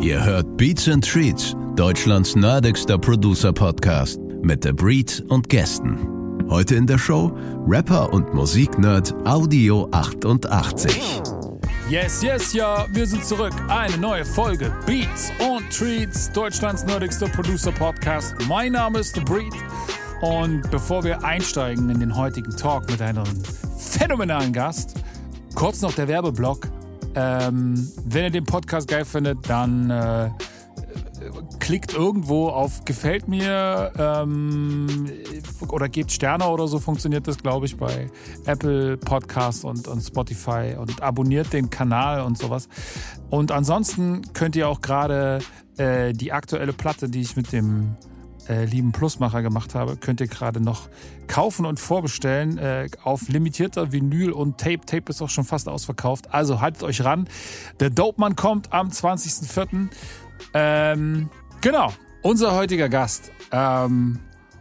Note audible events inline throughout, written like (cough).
Ihr hört Beats and Treats, Deutschlands nerdigster Producer-Podcast mit The Breed und Gästen. Heute in der Show Rapper und Musiknerd Audio 88. Yes, yes, ja, wir sind zurück. Eine neue Folge Beats und Treats, Deutschlands nerdigster Producer-Podcast. Mein Name ist The Breed. Und bevor wir einsteigen in den heutigen Talk mit einem phänomenalen Gast, kurz noch der Werbeblock. Ähm, wenn ihr den Podcast geil findet, dann äh, klickt irgendwo auf Gefällt mir ähm, oder gebt Sterne oder so funktioniert das, glaube ich, bei Apple Podcasts und, und Spotify und abonniert den Kanal und sowas. Und ansonsten könnt ihr auch gerade äh, die aktuelle Platte, die ich mit dem äh, lieben Plusmacher gemacht habe, könnt ihr gerade noch kaufen und vorbestellen äh, auf limitierter Vinyl und Tape. Tape ist auch schon fast ausverkauft. Also haltet euch ran. Der Dope Man kommt am 20.04. Ähm, genau, unser heutiger Gast. Ähm,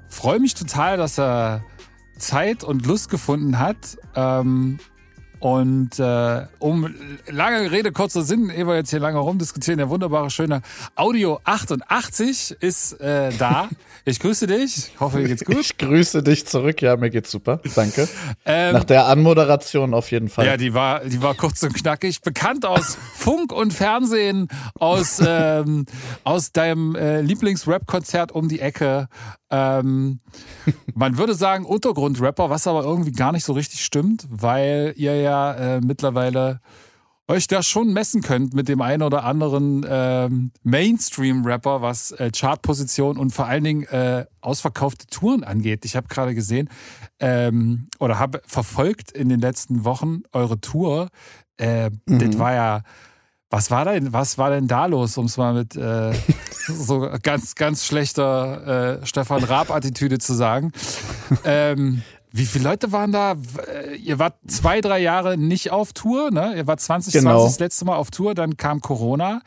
Freue mich total, dass er Zeit und Lust gefunden hat. Ähm, und äh, um lange Rede, kurzer Sinn, ehe wir jetzt hier lange rumdiskutieren, der wunderbare, schöne Audio 88 ist äh, da. (laughs) Ich grüße dich. Ich hoffe, dir geht's gut. Ich grüße dich zurück. Ja, mir geht's super. Danke. Ähm, Nach der Anmoderation auf jeden Fall. Ja, die war, die war kurz und knackig. Bekannt aus (laughs) Funk und Fernsehen, aus, ähm, aus deinem äh, Lieblings-Rap-Konzert um die Ecke. Ähm, (laughs) man würde sagen Untergrundrapper, was aber irgendwie gar nicht so richtig stimmt, weil ihr ja äh, mittlerweile euch da schon messen könnt mit dem einen oder anderen ähm, Mainstream-Rapper, was äh, Chartposition und vor allen Dingen äh, ausverkaufte Touren angeht. Ich habe gerade gesehen ähm, oder habe verfolgt in den letzten Wochen eure Tour. Äh, mhm. Das war ja was war denn, was war denn da los, um es mal mit äh, (laughs) so ganz, ganz schlechter äh, Stefan Raab-Attitüde zu sagen? Ähm, wie viele Leute waren da? Ihr wart zwei, drei Jahre nicht auf Tour, ne? Ihr wart 2020 genau. das letzte Mal auf Tour, dann kam Corona.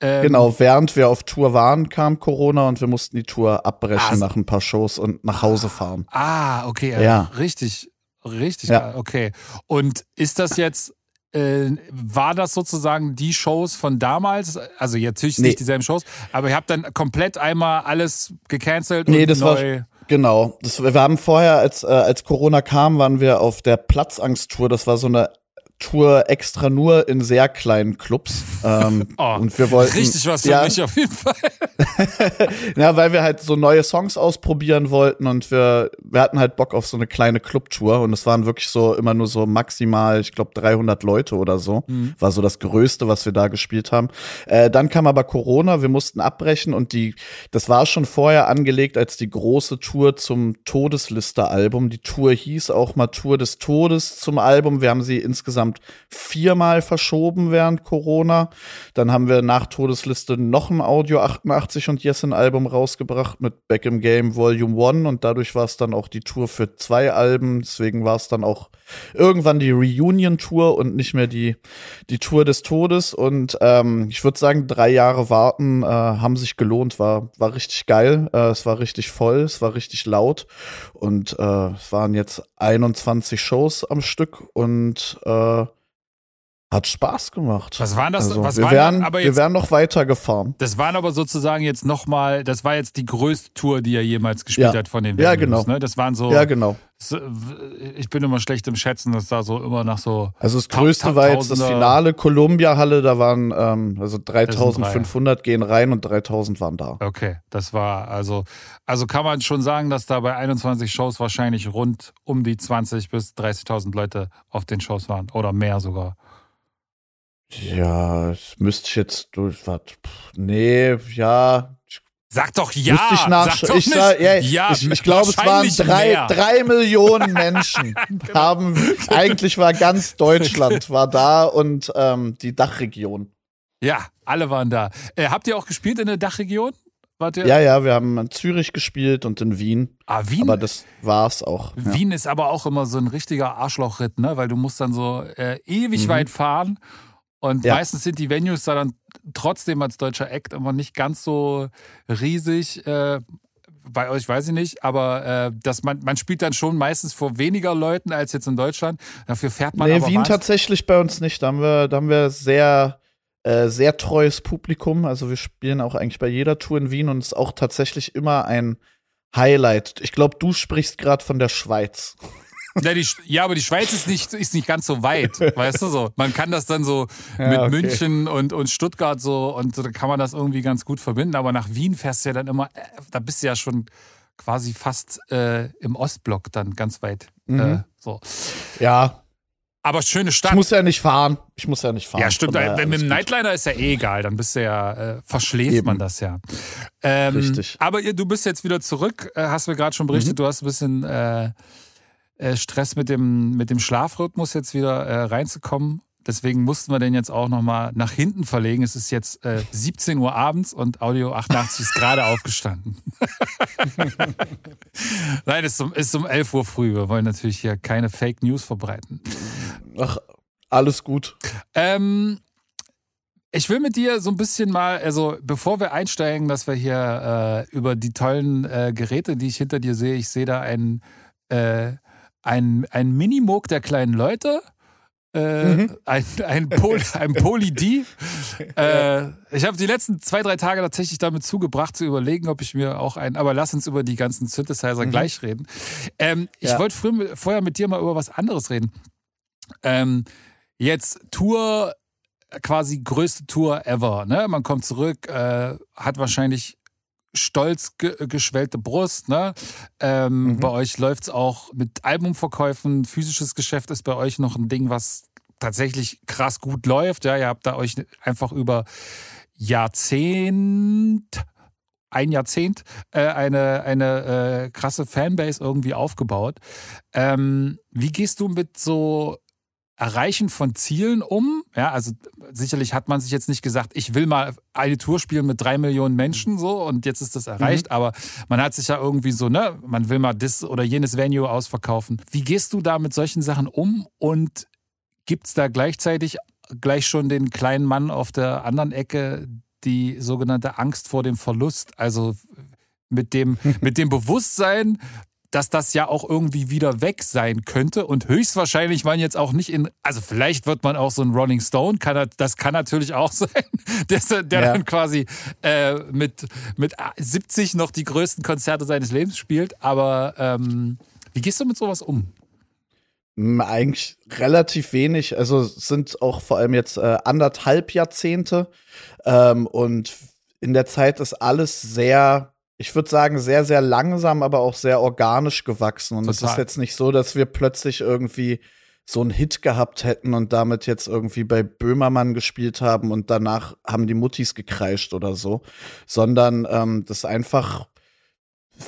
Ähm, genau, während wir auf Tour waren, kam Corona und wir mussten die Tour abbrechen ah, nach ein paar Shows und nach Hause fahren. Ah, okay, ja. richtig, richtig, ja. okay. Und ist das jetzt äh, war das sozusagen die Shows von damals? Also jetzt natürlich nee. nicht dieselben Shows, aber ihr habt dann komplett einmal alles gecancelt nee, und das neu. War, genau. Das, wir haben vorher, als, äh, als Corona kam, waren wir auf der Platzangst-Tour. Das war so eine Tour extra nur in sehr kleinen Clubs. (laughs) Ähm, oh, und wir wollten, richtig was für ja, mich auf jeden Fall. (laughs) ja, weil wir halt so neue Songs ausprobieren wollten und wir, wir hatten halt Bock auf so eine kleine Clubtour und es waren wirklich so immer nur so maximal, ich glaube 300 Leute oder so. Mhm. War so das Größte, was wir da gespielt haben. Äh, dann kam aber Corona, wir mussten abbrechen und die, das war schon vorher angelegt als die große Tour zum Todesliste-Album. Die Tour hieß auch mal Tour des Todes zum Album. Wir haben sie insgesamt insgesamt viermal verschoben während Corona. Dann haben wir nach Todesliste noch ein Audio 88 und Yes ein Album rausgebracht mit Back im Game Volume 1 und dadurch war es dann auch die Tour für zwei Alben. Deswegen war es dann auch irgendwann die Reunion-Tour und nicht mehr die, die Tour des Todes. Und ähm, ich würde sagen, drei Jahre warten äh, haben sich gelohnt, war, war richtig geil. Äh, es war richtig voll, es war richtig laut. Und äh, es waren jetzt 21 Shows am Stück und äh, hat Spaß gemacht. Was waren das? Also, was wir, waren wären, aber jetzt, wir wären noch weiter gefahren. Das waren aber sozusagen jetzt nochmal, das war jetzt die größte Tour, die er jemals gespielt ja. hat von den Venues, Ja, genau. Ne? Das waren so. Ja, genau. Ich bin immer schlecht im Schätzen, das sah so immer nach so. Also das größte war jetzt das Finale Columbia Halle, da waren ähm, also 3500 gehen rein und 3000 waren da. Okay, das war also also kann man schon sagen, dass da bei 21 Shows wahrscheinlich rund um die 20 bis 30.000 Leute auf den Shows waren oder mehr sogar. Ja, das müsste ich jetzt durch. Was? Nee, ja. Sag doch ja. Müsste ich nach, sag doch ich, nicht, ja, ja, ich, ich glaube, es waren drei, drei Millionen Menschen genau. (laughs) (laughs) haben. Eigentlich war ganz Deutschland war da und ähm, die Dachregion. Ja, alle waren da. Äh, habt ihr auch gespielt in der Dachregion? Wart ihr? Ja, ja, wir haben in Zürich gespielt und in Wien. Ah, Wien? Aber das war's auch. Wien ja. ist aber auch immer so ein richtiger Arschlochritt, ne? Weil du musst dann so äh, ewig mhm. weit fahren und ja. meistens sind die Venues da dann trotzdem als deutscher Act immer nicht ganz so riesig. Äh, bei euch weiß ich nicht, aber äh, dass man, man spielt dann schon meistens vor weniger Leuten als jetzt in Deutschland. Dafür fährt man nee, aber Wien tatsächlich bei uns nicht. Da haben wir, da haben wir sehr äh, sehr treues Publikum. Also wir spielen auch eigentlich bei jeder Tour in Wien und es ist auch tatsächlich immer ein Highlight. Ich glaube, du sprichst gerade von der Schweiz. Ja, die, ja, aber die Schweiz ist nicht, ist nicht ganz so weit, weißt du so. Man kann das dann so Ja, mit okay. München und, und Stuttgart so und da kann man das irgendwie ganz gut verbinden. Aber nach Wien fährst du ja dann immer, äh, da bist du ja schon quasi fast äh, im Ostblock dann ganz weit. Äh, Mhm. so. Ja, Aber schöne ich Stadt. muss ja nicht fahren. Ich muss ja nicht fahren. Ja, stimmt. Daher Mit dem. Nightliner ist ja eh egal. Dann bist du ja, äh, verschläft Eben. man das ja. Ähm, Richtig. Aber ihr, du bist jetzt wieder zurück, äh, hast mir gerade schon berichtet, Mhm. du hast ein bisschen äh, Stress mit dem, mit dem Schlafrhythmus jetzt wieder äh, reinzukommen. Deswegen mussten wir den jetzt auch nochmal nach hinten verlegen. Es ist jetzt äh, 17 Uhr abends und Audio 88 ist gerade aufgestanden. (laughs) Nein, es ist um, ist um 11 Uhr früh. Wir wollen natürlich hier keine Fake News verbreiten. Ach, alles gut. Ähm, ich will mit dir so ein bisschen mal, also bevor wir einsteigen, dass wir hier äh, über die tollen äh, Geräte, die ich hinter dir sehe, ich sehe da ein, äh, ein, ein Minimoog der kleinen Leute. Äh, ein, ein, Pol, (laughs) ein Poly-D. Äh, ich habe die letzten zwei, drei Tage tatsächlich damit zugebracht, zu überlegen, ob ich mir auch einen, aber lass uns über die ganzen Synthesizer gleich reden. Ähm, ich Ja. wollte früher- vorher mit dir mal über was anderes reden. Ähm, jetzt Tour, quasi größte Tour ever. Ne? Man kommt zurück, äh, hat wahrscheinlich stolz ge geschwellte Brust. Ne? Ähm, Bei euch läuft's auch mit Albumverkäufen. Physisches Geschäft ist bei euch noch ein Ding, was tatsächlich krass gut läuft. Ja, ihr habt da euch einfach über Jahrzehnt ein Jahrzehnt äh, eine, eine äh, krasse Fanbase irgendwie aufgebaut. Ähm, wie gehst du mit so Erreichen von Zielen um? Ja, also sicherlich hat man sich jetzt nicht gesagt, ich will mal eine Tour spielen mit drei Millionen Menschen so und jetzt ist das erreicht, aber man hat sich ja irgendwie so, ne, man will mal das oder jenes Venue ausverkaufen. Wie gehst du da mit solchen Sachen um und gibt's da gleichzeitig gleich schon den kleinen Mann auf der anderen Ecke, die sogenannte Angst vor dem Verlust, also mit dem, (laughs) mit dem Bewusstsein, dass das ja auch irgendwie wieder weg sein könnte und höchstwahrscheinlich man jetzt auch nicht in, also vielleicht wird man auch so ein Rolling Stone, kann, das kann natürlich auch (laughs) sein, der, der Ja. dann quasi äh, mit, mit 70 noch die größten Konzerte seines Lebens spielt, aber ähm, wie gehst du mit sowas um? Mm, Eigentlich relativ wenig. Also es sind auch vor allem jetzt äh, anderthalb Jahrzehnte. Ähm, und in der Zeit ist alles sehr, ich würde sagen, sehr, sehr langsam, aber auch sehr organisch gewachsen. Und es Total. ist jetzt nicht so, dass wir plötzlich irgendwie so einen Hit gehabt hätten und damit jetzt irgendwie bei Böhmermann gespielt haben und danach haben die Muttis gekreischt oder so, sondern ähm, das einfach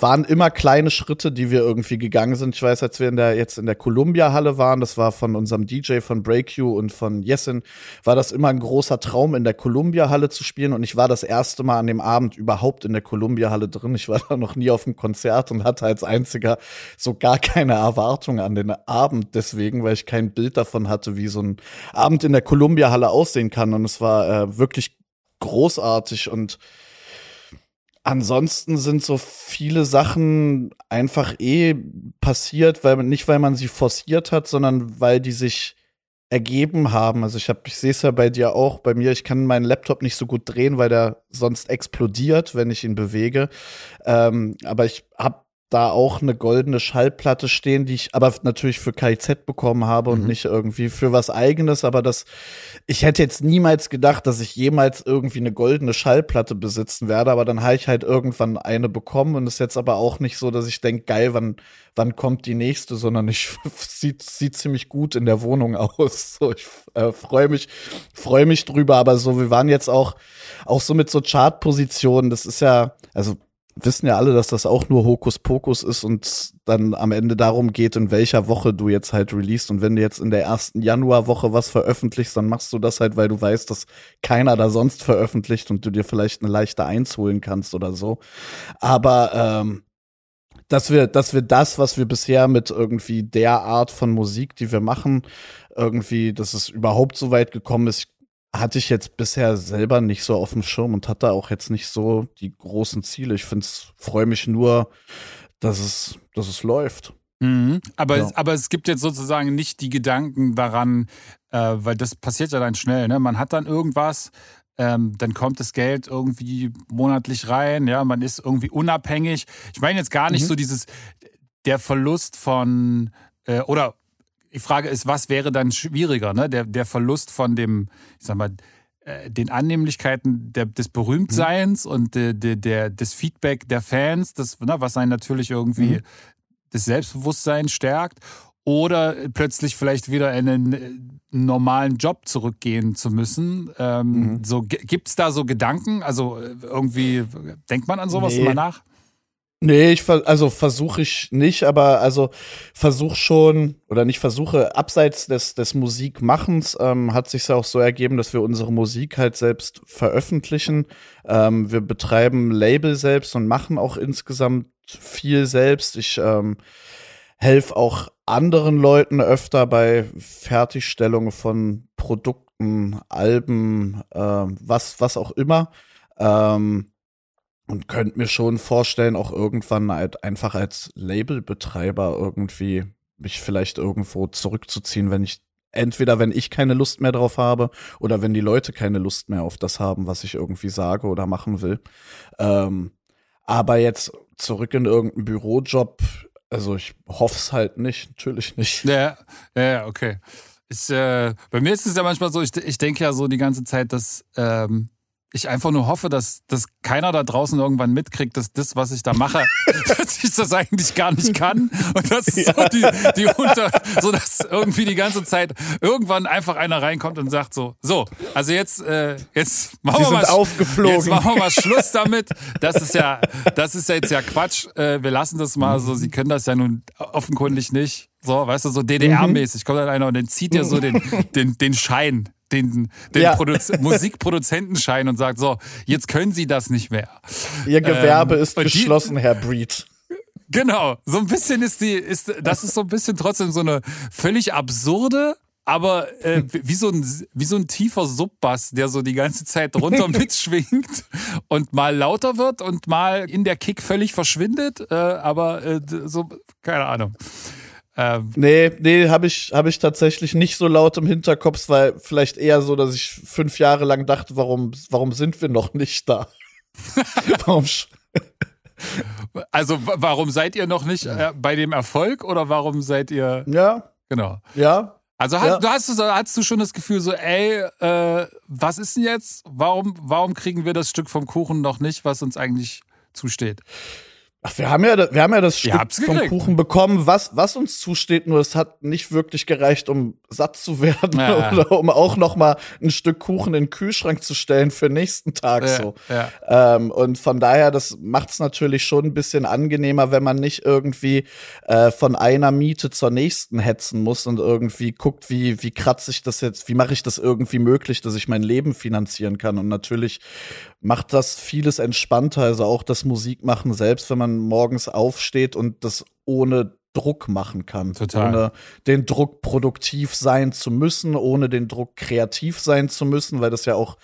waren immer kleine Schritte, die wir irgendwie gegangen sind. Ich weiß, als wir in der, jetzt in der Columbia-Halle waren, das war von unserem DJ von Break You und von Yesin, war das immer ein großer Traum, in der Columbia-Halle zu spielen. Und ich war das erste Mal an dem Abend überhaupt in der Columbia-Halle drin. Ich war da noch nie auf dem Konzert und hatte als einziger so gar keine Erwartung an den Abend deswegen, weil ich kein Bild davon hatte, wie so ein Abend in der Columbia-Halle aussehen kann. Und es war äh, wirklich großartig und Ansonsten sind so viele Sachen einfach eh passiert, weil man nicht weil man sie forciert hat, sondern weil die sich ergeben haben. Also ich habe, ich sehe es ja bei dir auch, bei mir, ich kann meinen Laptop nicht so gut drehen, weil der sonst explodiert, wenn ich ihn bewege. Ähm, aber ich habe da auch eine goldene Schallplatte stehen, die ich aber natürlich für KIZ bekommen habe und nicht irgendwie für was eigenes, aber das ich hätte jetzt niemals gedacht, dass ich jemals irgendwie eine goldene Schallplatte besitzen werde, aber dann habe ich halt irgendwann eine bekommen und ist jetzt aber auch nicht so, dass ich denke, geil, wann wann kommt die nächste, sondern ich (laughs) sieht sieht ziemlich gut in der Wohnung aus. So, ich äh, freue mich freue mich drüber, aber so wir waren jetzt auch auch so mit so Chartpositionen, das ist ja also wissen ja alle, dass das auch nur Hokuspokus ist und dann am Ende darum geht, in welcher Woche du jetzt halt releast. Und wenn du jetzt in der ersten Januarwoche was veröffentlichst, dann machst du das halt, weil du weißt, dass keiner da sonst veröffentlicht und du dir vielleicht eine leichte Eins holen kannst oder so. Aber ähm, dass wir, dass wir das, was wir bisher mit irgendwie der Art von Musik, die wir machen, irgendwie, dass es überhaupt so weit gekommen ist, hatte ich jetzt bisher selber nicht so auf dem Schirm und hatte auch jetzt nicht so die großen Ziele. Ich freue mich nur, dass es, dass es läuft. Mhm. Aber, ja. aber es gibt jetzt sozusagen nicht die Gedanken daran, äh, weil das passiert ja dann schnell. Ne? Man hat dann irgendwas, ähm, dann kommt das Geld irgendwie monatlich rein, ja, man ist irgendwie unabhängig. Ich meine jetzt gar nicht mhm. so dieses, der Verlust von, äh, oder die Frage ist, was wäre dann schwieriger, ne? Der, der Verlust von dem, ich sag mal, äh, den Annehmlichkeiten der, des Berühmtseins mhm. und de, de, der, des Feedback der Fans, das, ne, was einen natürlich irgendwie mhm. das Selbstbewusstsein stärkt oder plötzlich vielleicht wieder in einen äh, normalen Job zurückgehen zu müssen. Ähm, mhm. so, Gibt es da so Gedanken? Also äh, irgendwie, denkt man an sowas nee. immer nach? Nee, ich also versuche ich nicht, aber also versuche schon oder nicht versuche abseits des des Musikmachens ähm, hat sich ja auch so ergeben, dass wir unsere Musik halt selbst veröffentlichen. Ähm, wir betreiben Label selbst und machen auch insgesamt viel selbst. Ich ähm, helfe auch anderen Leuten öfter bei Fertigstellung von Produkten, Alben, äh, was, was auch immer. Ähm, und könnte mir schon vorstellen, auch irgendwann halt einfach als Labelbetreiber irgendwie mich vielleicht irgendwo zurückzuziehen, wenn ich entweder wenn ich keine Lust mehr drauf habe oder wenn die Leute keine Lust mehr auf das haben, was ich irgendwie sage oder machen will. Ähm, aber jetzt zurück in irgendeinen Bürojob also ich hoffe es halt nicht, natürlich nicht. Ja, ja, okay. Ich, äh, bei mir ist es ja manchmal so, ich, ich denke ja so die ganze Zeit, dass ähm, ich einfach nur hoffe, dass, dass keiner da draußen irgendwann mitkriegt, dass das, was ich da mache, (laughs) dass ich das eigentlich gar nicht kann. Und das ja. so die, die unter, so dass irgendwie die ganze Zeit irgendwann einfach einer reinkommt und sagt so, so, also jetzt, äh, jetzt machen Sie wir mal, aufgeflogen. jetzt machen wir mal Schluss damit. Das ist ja, das ist ja jetzt ja Quatsch. Äh, wir lassen das mal so. Sie können das ja nun offenkundig nicht. So, weißt du, so DDR-mäßig. Kommt dann einer und dann zieht ja so den, (laughs) den, den Schein den, den ja. (laughs) Musikproduzentenschein und sagt, so, jetzt können Sie das nicht mehr. Ihr Gewerbe ähm, ist geschlossen, die, Herr Breed. Genau, so ein bisschen ist die, ist, das ist so ein bisschen trotzdem so eine völlig absurde, aber äh, (laughs) wie, so ein, wie so ein tiefer Subbass, der so die ganze Zeit runter (laughs) mitschwingt und mal lauter wird und mal in der Kick völlig verschwindet, äh, aber äh, so, keine Ahnung. Ähm, nee, nee, habe ich, hab ich tatsächlich nicht so laut im Hinterkopf, weil vielleicht eher so, dass ich fünf Jahre lang dachte, warum, warum sind wir noch nicht da? (laughs) warum? also warum seid ihr noch nicht äh, bei dem Erfolg oder warum seid ihr? Ja. Genau. Ja. Also hast, ja. du hast, hast du schon das Gefühl so, ey, äh, was ist denn jetzt? Warum, warum kriegen wir das Stück vom Kuchen noch nicht, was uns eigentlich zusteht? Ach, wir haben ja, wir haben ja das Stück vom Kuchen bekommen, was, was uns zusteht, nur es hat nicht wirklich gereicht, um satt zu werden ja. (laughs) oder um auch noch mal ein Stück Kuchen in den Kühlschrank zu stellen für nächsten Tag ja, so. Ja. Ähm, und von daher, das macht es natürlich schon ein bisschen angenehmer, wenn man nicht irgendwie äh, von einer Miete zur nächsten hetzen muss und irgendwie guckt, wie, wie kratze ich das jetzt, wie mache ich das irgendwie möglich, dass ich mein Leben finanzieren kann. Und natürlich macht das vieles entspannter, also auch das Musikmachen selbst, wenn man morgens aufsteht und das ohne Druck machen kann. Total. Ohne den Druck produktiv sein zu müssen, ohne den Druck kreativ sein zu müssen, weil das ja auch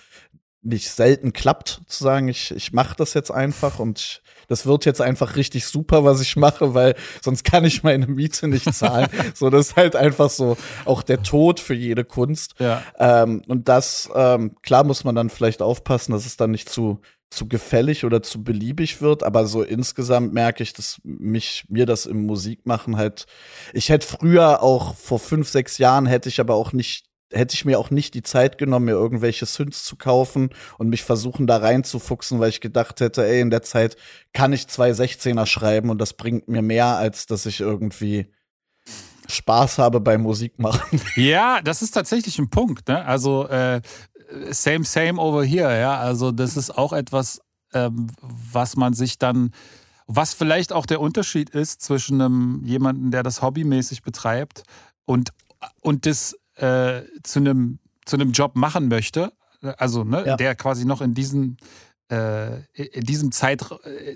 nicht selten klappt, zu sagen, ich, ich mache das jetzt einfach und ich, das wird jetzt einfach richtig super, was ich mache, weil sonst kann ich meine Miete nicht (laughs) zahlen. so, das ist halt einfach so auch der Tod für jede Kunst. Ja. Ähm, und das, ähm, klar muss man dann vielleicht aufpassen, dass es dann nicht zu zu gefällig oder zu beliebig wird, aber so insgesamt merke ich, dass mich mir das im Musikmachen halt. Ich hätte früher auch vor fünf, sechs Jahren hätte ich aber auch nicht hätte ich mir auch nicht die Zeit genommen, mir irgendwelche Synths zu kaufen und mich versuchen da reinzufuchsen, weil ich gedacht hätte, ey, in der Zeit kann ich zwei 16er schreiben und das bringt mir mehr, als dass ich irgendwie Spaß habe beim Musikmachen. Ja, das ist tatsächlich ein Punkt. Ne? Also äh, same, same over here. Ja, also das ist auch etwas, ähm, was man sich dann, was vielleicht auch der Unterschied ist zwischen einem jemanden, der das hobbymäßig betreibt und und das äh, zu einem zu einem Job machen möchte, also ne, ja. der quasi noch in diesem äh, in diesem Zeit,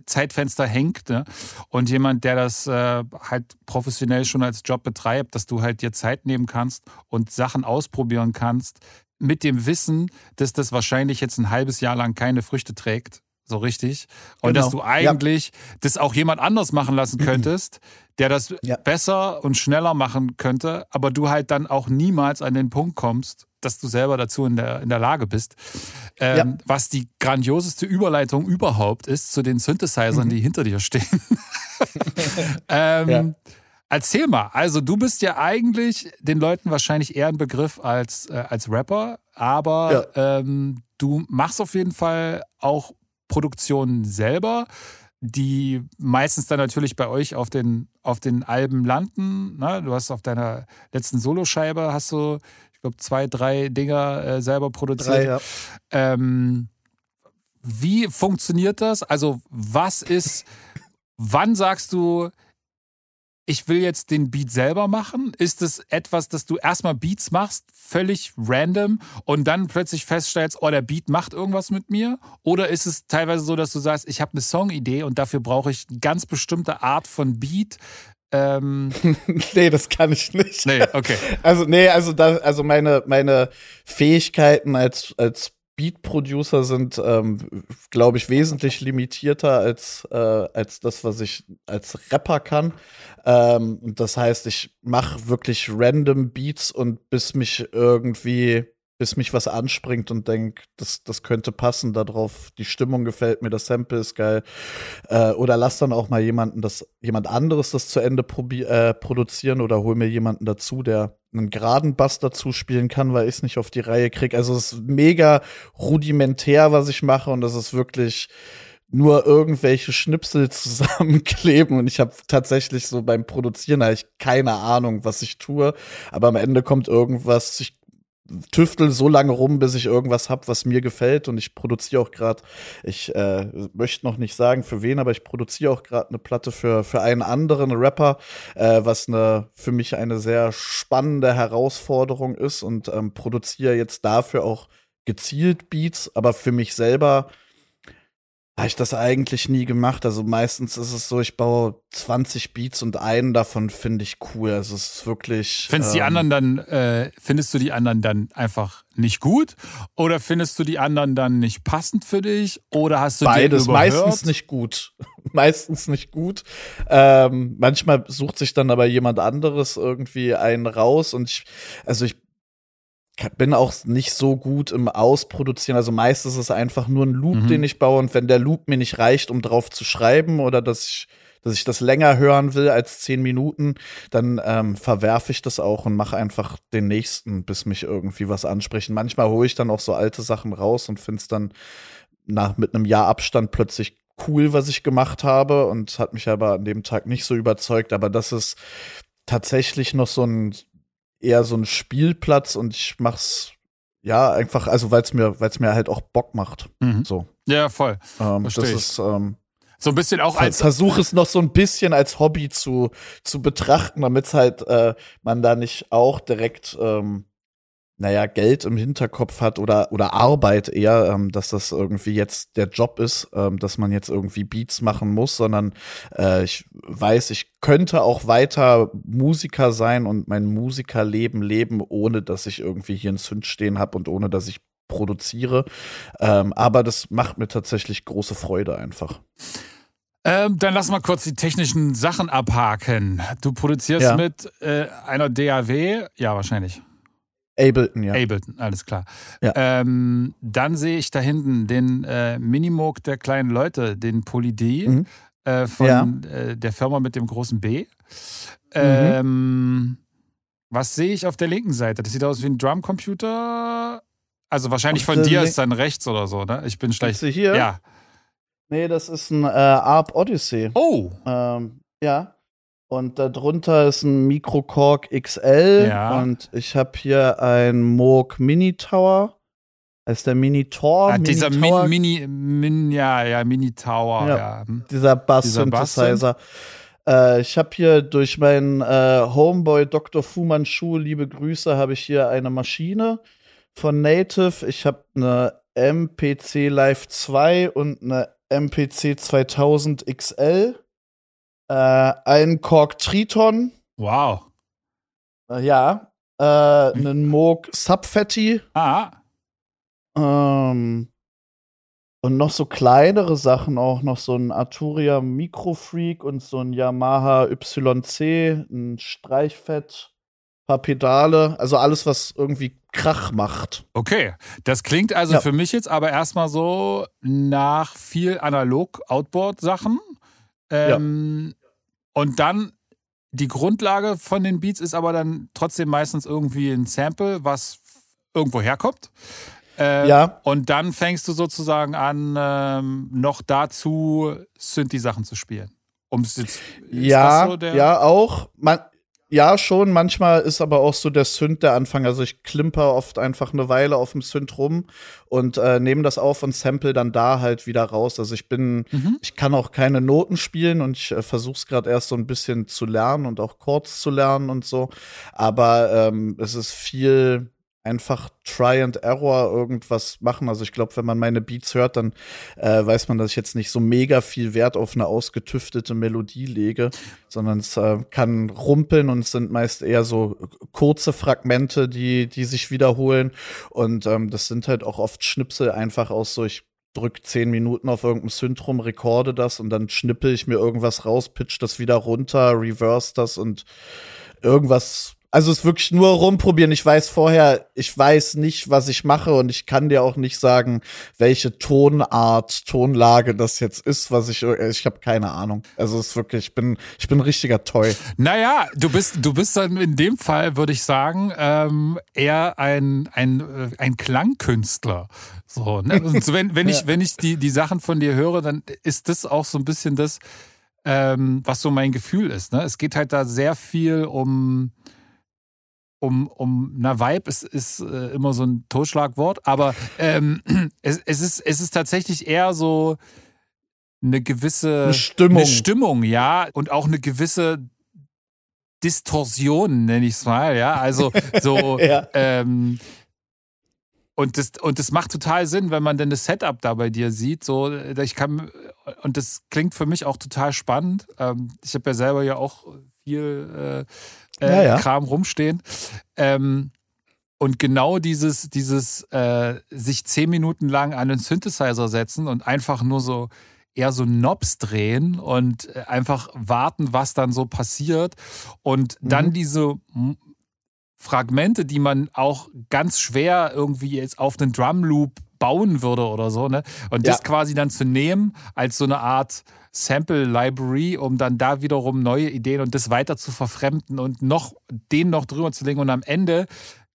Zeitfenster hängt ne? und jemand, der das äh, halt professionell schon als Job betreibt, dass du halt dir Zeit nehmen kannst und Sachen ausprobieren kannst, mit dem Wissen, dass das wahrscheinlich jetzt ein halbes Jahr lang keine Früchte trägt, so richtig. Und Genau. dass du eigentlich das auch jemand anders machen lassen (clears throat) könntest, der das Ja. besser und schneller machen könnte, aber du halt dann auch niemals an den Punkt kommst, dass du selber dazu in der, in der Lage bist. Ähm, Ja. Was die grandioseste Überleitung überhaupt ist zu den Synthesizern, die hinter dir stehen. (laughs) (laughs) ähm, Mhm. Ja. Erzähl mal, also du bist ja eigentlich den Leuten wahrscheinlich eher ein Begriff als, äh, als Rapper, aber ähm, du machst auf jeden Fall auch Produktionen selber, die meistens dann natürlich bei euch auf den, auf den Alben landen. Ne? Du hast auf deiner letzten Soloscheibe hast du, ich glaube, zwei, drei Dinger äh, selber produziert. Drei, ja. Ähm, wie funktioniert das? Also, was ist, wann sagst du, ich will jetzt den Beat selber machen? Ist es etwas, dass du erstmal Beats machst, völlig random und dann plötzlich feststellst, oh, der Beat macht irgendwas mit mir? Oder ist es teilweise so, dass du sagst, ich habe eine Songidee und dafür brauche ich eine ganz bestimmte Art von Beat? Ähm, (laughs) nee, das kann ich nicht. nee, okay. Also, nee, also da, also meine, meine Fähigkeiten als, als Beat-Producer sind, ähm, glaube ich, wesentlich limitierter als, äh, als das, was ich als Rapper kann. Ähm, das heißt, ich mache wirklich random Beats und bis mich irgendwie, bis mich was anspringt und denk, das, das könnte passen darauf, die Stimmung gefällt mir, das Sample ist geil. Äh, oder lass dann auch mal jemanden das, jemand anderes das zu Ende äh, produzieren oder hol mir jemanden dazu, der einen geraden Bass dazu spielen kann, weil ich es nicht auf die Reihe krieg. Also es ist mega rudimentär, was ich mache und das ist wirklich nur irgendwelche Schnipsel (laughs) zusammenkleben und ich habe tatsächlich so beim Produzieren habe ich keine Ahnung, was ich tue, aber am Ende kommt irgendwas, ich tüftel so lange rum, bis ich irgendwas hab, was mir gefällt. Und ich produziere auch gerade, ich äh, möchte noch nicht sagen für wen, aber ich produziere auch gerade eine Platte für für einen anderen Rapper, äh, was eine für mich eine sehr spannende Herausforderung ist. Und ähm, produziere jetzt dafür auch gezielt Beats, aber für mich selber habe ich das eigentlich nie gemacht. Also meistens ist es so, ich baue 20 Beats und einen davon finde ich cool. Also es ist wirklich. Findest die ähm, anderen dann, äh, findest du die anderen dann einfach nicht gut? Oder findest du die anderen dann nicht passend für dich? Oder hast du die Beides, meistens nicht gut. (laughs) meistens nicht gut. Ähm, manchmal sucht sich dann aber jemand anderes irgendwie einen raus und ich, also ich bin auch nicht so gut im Ausproduzieren. Also meistens ist es einfach nur ein Loop, Mhm. den ich baue und wenn der Loop mir nicht reicht, um drauf zu schreiben oder dass ich dass ich das länger hören will als zehn Minuten, dann ähm, verwerfe ich das auch und mache einfach den nächsten, bis mich irgendwie was anspricht. Manchmal hole ich dann auch so alte Sachen raus und finde es dann nach mit einem Jahr Abstand plötzlich cool, was ich gemacht habe und hat mich aber an dem Tag nicht so überzeugt. Aber das ist tatsächlich noch so ein eher so ein Spielplatz und ich mach's ja einfach, also weil es mir, weil es mir halt auch Bock macht. Mhm. So, Ja, voll. ähm, das ist ähm, So ein bisschen auch als. Versuch es noch so ein bisschen als Hobby zu, zu betrachten, damit halt äh, man da nicht auch direkt, ähm, naja, Geld im Hinterkopf hat oder, oder Arbeit eher, ähm, dass das irgendwie jetzt der Job ist, ähm, dass man jetzt irgendwie Beats machen muss, sondern äh, ich weiß, ich könnte auch weiter Musiker sein und mein Musikerleben leben, ohne dass ich irgendwie hier einen Zünd stehen habe und ohne dass ich produziere. Ähm, aber das macht mir tatsächlich große Freude einfach. Ähm, dann lass mal kurz die technischen Sachen abhaken. Du produzierst Ja. mit äh, einer DAW, ja, wahrscheinlich. Ableton, ja. Ableton, alles klar. Ja. Ähm, dann sehe ich da hinten den äh, Minimoog der kleinen Leute, den Poly Mhm. äh, von Ja. Mhm. äh, der Firma mit dem großen B. Ähm, was sehe ich auf der linken Seite? Das sieht aus wie ein Drumcomputer. Also wahrscheinlich Auf von dir ist dann rechts oder so, ne? Ich bin schlecht. Hier? Ja. Nee, das ist ein äh, ARP Odyssey. Oh, Ähm, ja. Und darunter ist ein Microcorg XL. Ja. Und ich habe hier ein Moog Mini Tower. Heißt der Mini Tor? ah, Mini dieser Tower, Mini, Mini, Min, ja, ja, Mini Tower, Ja. ja. Hm. dieser Bass dieser Synthesizer. Äh, ich habe hier durch meinen äh, Homeboy Dr. Fu Manchu, liebe Grüße, habe ich hier eine Maschine von Native. Ich habe eine MPC Live 2 und eine MPC 2000 XL. Äh, einen Korg Triton. Wow. Äh, ja. Äh, einen Moog Subfatty. Ah, Ähm, Und noch so kleinere Sachen auch, noch so ein Arturia Microfreak und so ein Yamaha YC, ein Streichfett, paar Pedale, also alles, was irgendwie Krach macht. Okay, das klingt also ja. für mich jetzt aber erstmal so nach viel Analog-Outboard-Sachen. Ähm, ja. Und dann die Grundlage von den Beats ist aber dann trotzdem meistens irgendwie ein Sample, was irgendwo herkommt. Äh, ja. Und dann fängst du sozusagen an, ähm, noch dazu Synthi-Sachen zu spielen. Um. Ja, so ja, auch. Man, ja, schon. Manchmal ist aber auch so der Synth der Anfang. Also ich klimper oft einfach eine Weile auf dem Synth rum und äh, nehme das auf und sample dann da halt wieder raus. Also ich bin, mhm. ich kann auch keine Noten spielen und ich äh, versuche es gerade erst so ein bisschen zu lernen und auch Chords zu lernen und so. Aber ähm, es ist viel einfach Try and Error irgendwas machen. Also ich glaube, wenn man meine Beats hört, dann äh, weiß man, dass ich jetzt nicht so mega viel Wert auf eine ausgetüftete Melodie lege, sondern es äh, kann rumpeln und es sind meist eher so kurze Fragmente, die, die sich wiederholen. Und ähm, das sind halt auch oft Schnipsel einfach aus so, ich drück zehn Minuten auf irgendein Syndrom, rekorde das und dann schnippel ich mir irgendwas raus, pitch das wieder runter, reverse das und irgendwas also es ist wirklich nur rumprobieren. Ich weiß vorher, ich weiß nicht, was ich mache und ich kann dir auch nicht sagen, welche Tonart, Tonlage das jetzt ist, was ich ich habe keine Ahnung. Also es ist wirklich, ich bin ich bin richtiger Toy. Naja, du bist du bist dann in dem Fall würde ich sagen ähm, eher ein ein äh, ein Klangkünstler. So, ne? (laughs) Und wenn wenn ich wenn ich die die Sachen von dir höre, dann ist das auch so ein bisschen das ähm, was so mein Gefühl ist. Ne? Es geht halt da sehr viel um um, um na, Vibe ist, ist äh, immer so ein Totschlagwort, aber ähm, (clears throat) es, es, ist, es ist tatsächlich eher so eine gewisse eine Stimmung. Eine Stimmung, ja, und auch eine gewisse Distorsion, nenne ich es mal, ja. Also (laughs) so ja. ähm, und das, und das macht total Sinn, wenn man denn das Setup da bei dir sieht. So, ich kann, und das klingt für mich auch total spannend. Ähm, ich habe ja selber ja auch viel äh, äh, ja, ja. Kram rumstehen. Ähm, und genau dieses, dieses äh, sich zehn Minuten lang an den Synthesizer setzen und einfach nur so eher so Knobs drehen und äh, einfach warten, was dann so passiert. Und dann mhm. diese Fragmente, die man auch ganz schwer irgendwie jetzt auf einen Drum Loop bauen würde oder so, ne? Und ja. das quasi dann zu nehmen als so eine Art Sample Library, um dann da wiederum neue Ideen und das weiter zu verfremden und noch den noch drüber zu legen. Und am Ende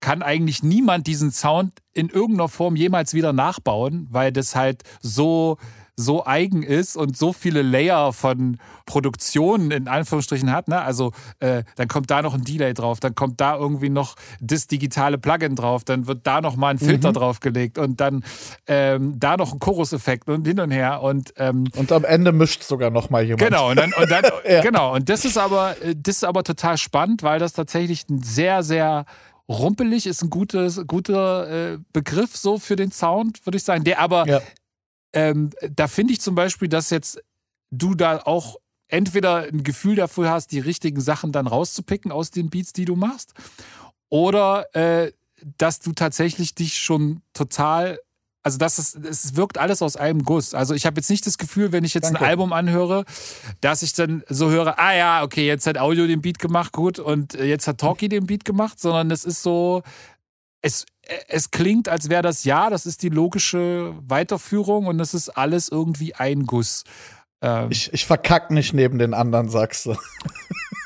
kann eigentlich niemand diesen Sound in irgendeiner Form jemals wieder nachbauen, weil das halt so so eigen ist und so viele Layer von Produktionen in Anführungsstrichen hat. Ne? Also äh, dann kommt da noch ein Delay drauf, dann kommt da irgendwie noch das digitale Plugin drauf, dann wird da noch mal ein Filter mhm. draufgelegt und dann ähm, da noch ein Chorus-Effekt und hin und her und ähm, und am Ende mischt sogar noch mal jemand. Genau und dann, und dann (laughs) ja. genau und das ist aber äh, das ist aber total spannend, weil das tatsächlich ein sehr sehr rumpelig ist ein gutes, guter äh, Begriff so für den Sound, würde ich sagen, der aber ja ähm, da finde ich zum Beispiel, dass jetzt du da auch entweder ein Gefühl dafür hast, die richtigen Sachen dann rauszupicken aus den Beats, die du machst, oder äh, dass du tatsächlich dich schon total also das ist, es wirkt alles aus einem Guss. Also ich habe jetzt nicht das Gefühl, wenn ich jetzt Danke. ein Album anhöre, dass ich dann so höre, ah ja, okay, jetzt hat Audio den Beat gemacht, gut, und jetzt hat Talkie den Beat gemacht, sondern es ist so, es, es klingt, als wäre das ja, das ist die logische Weiterführung und das ist alles irgendwie ein Guss. Ähm, ich, ich verkack nicht neben den anderen, sagst du. (laughs)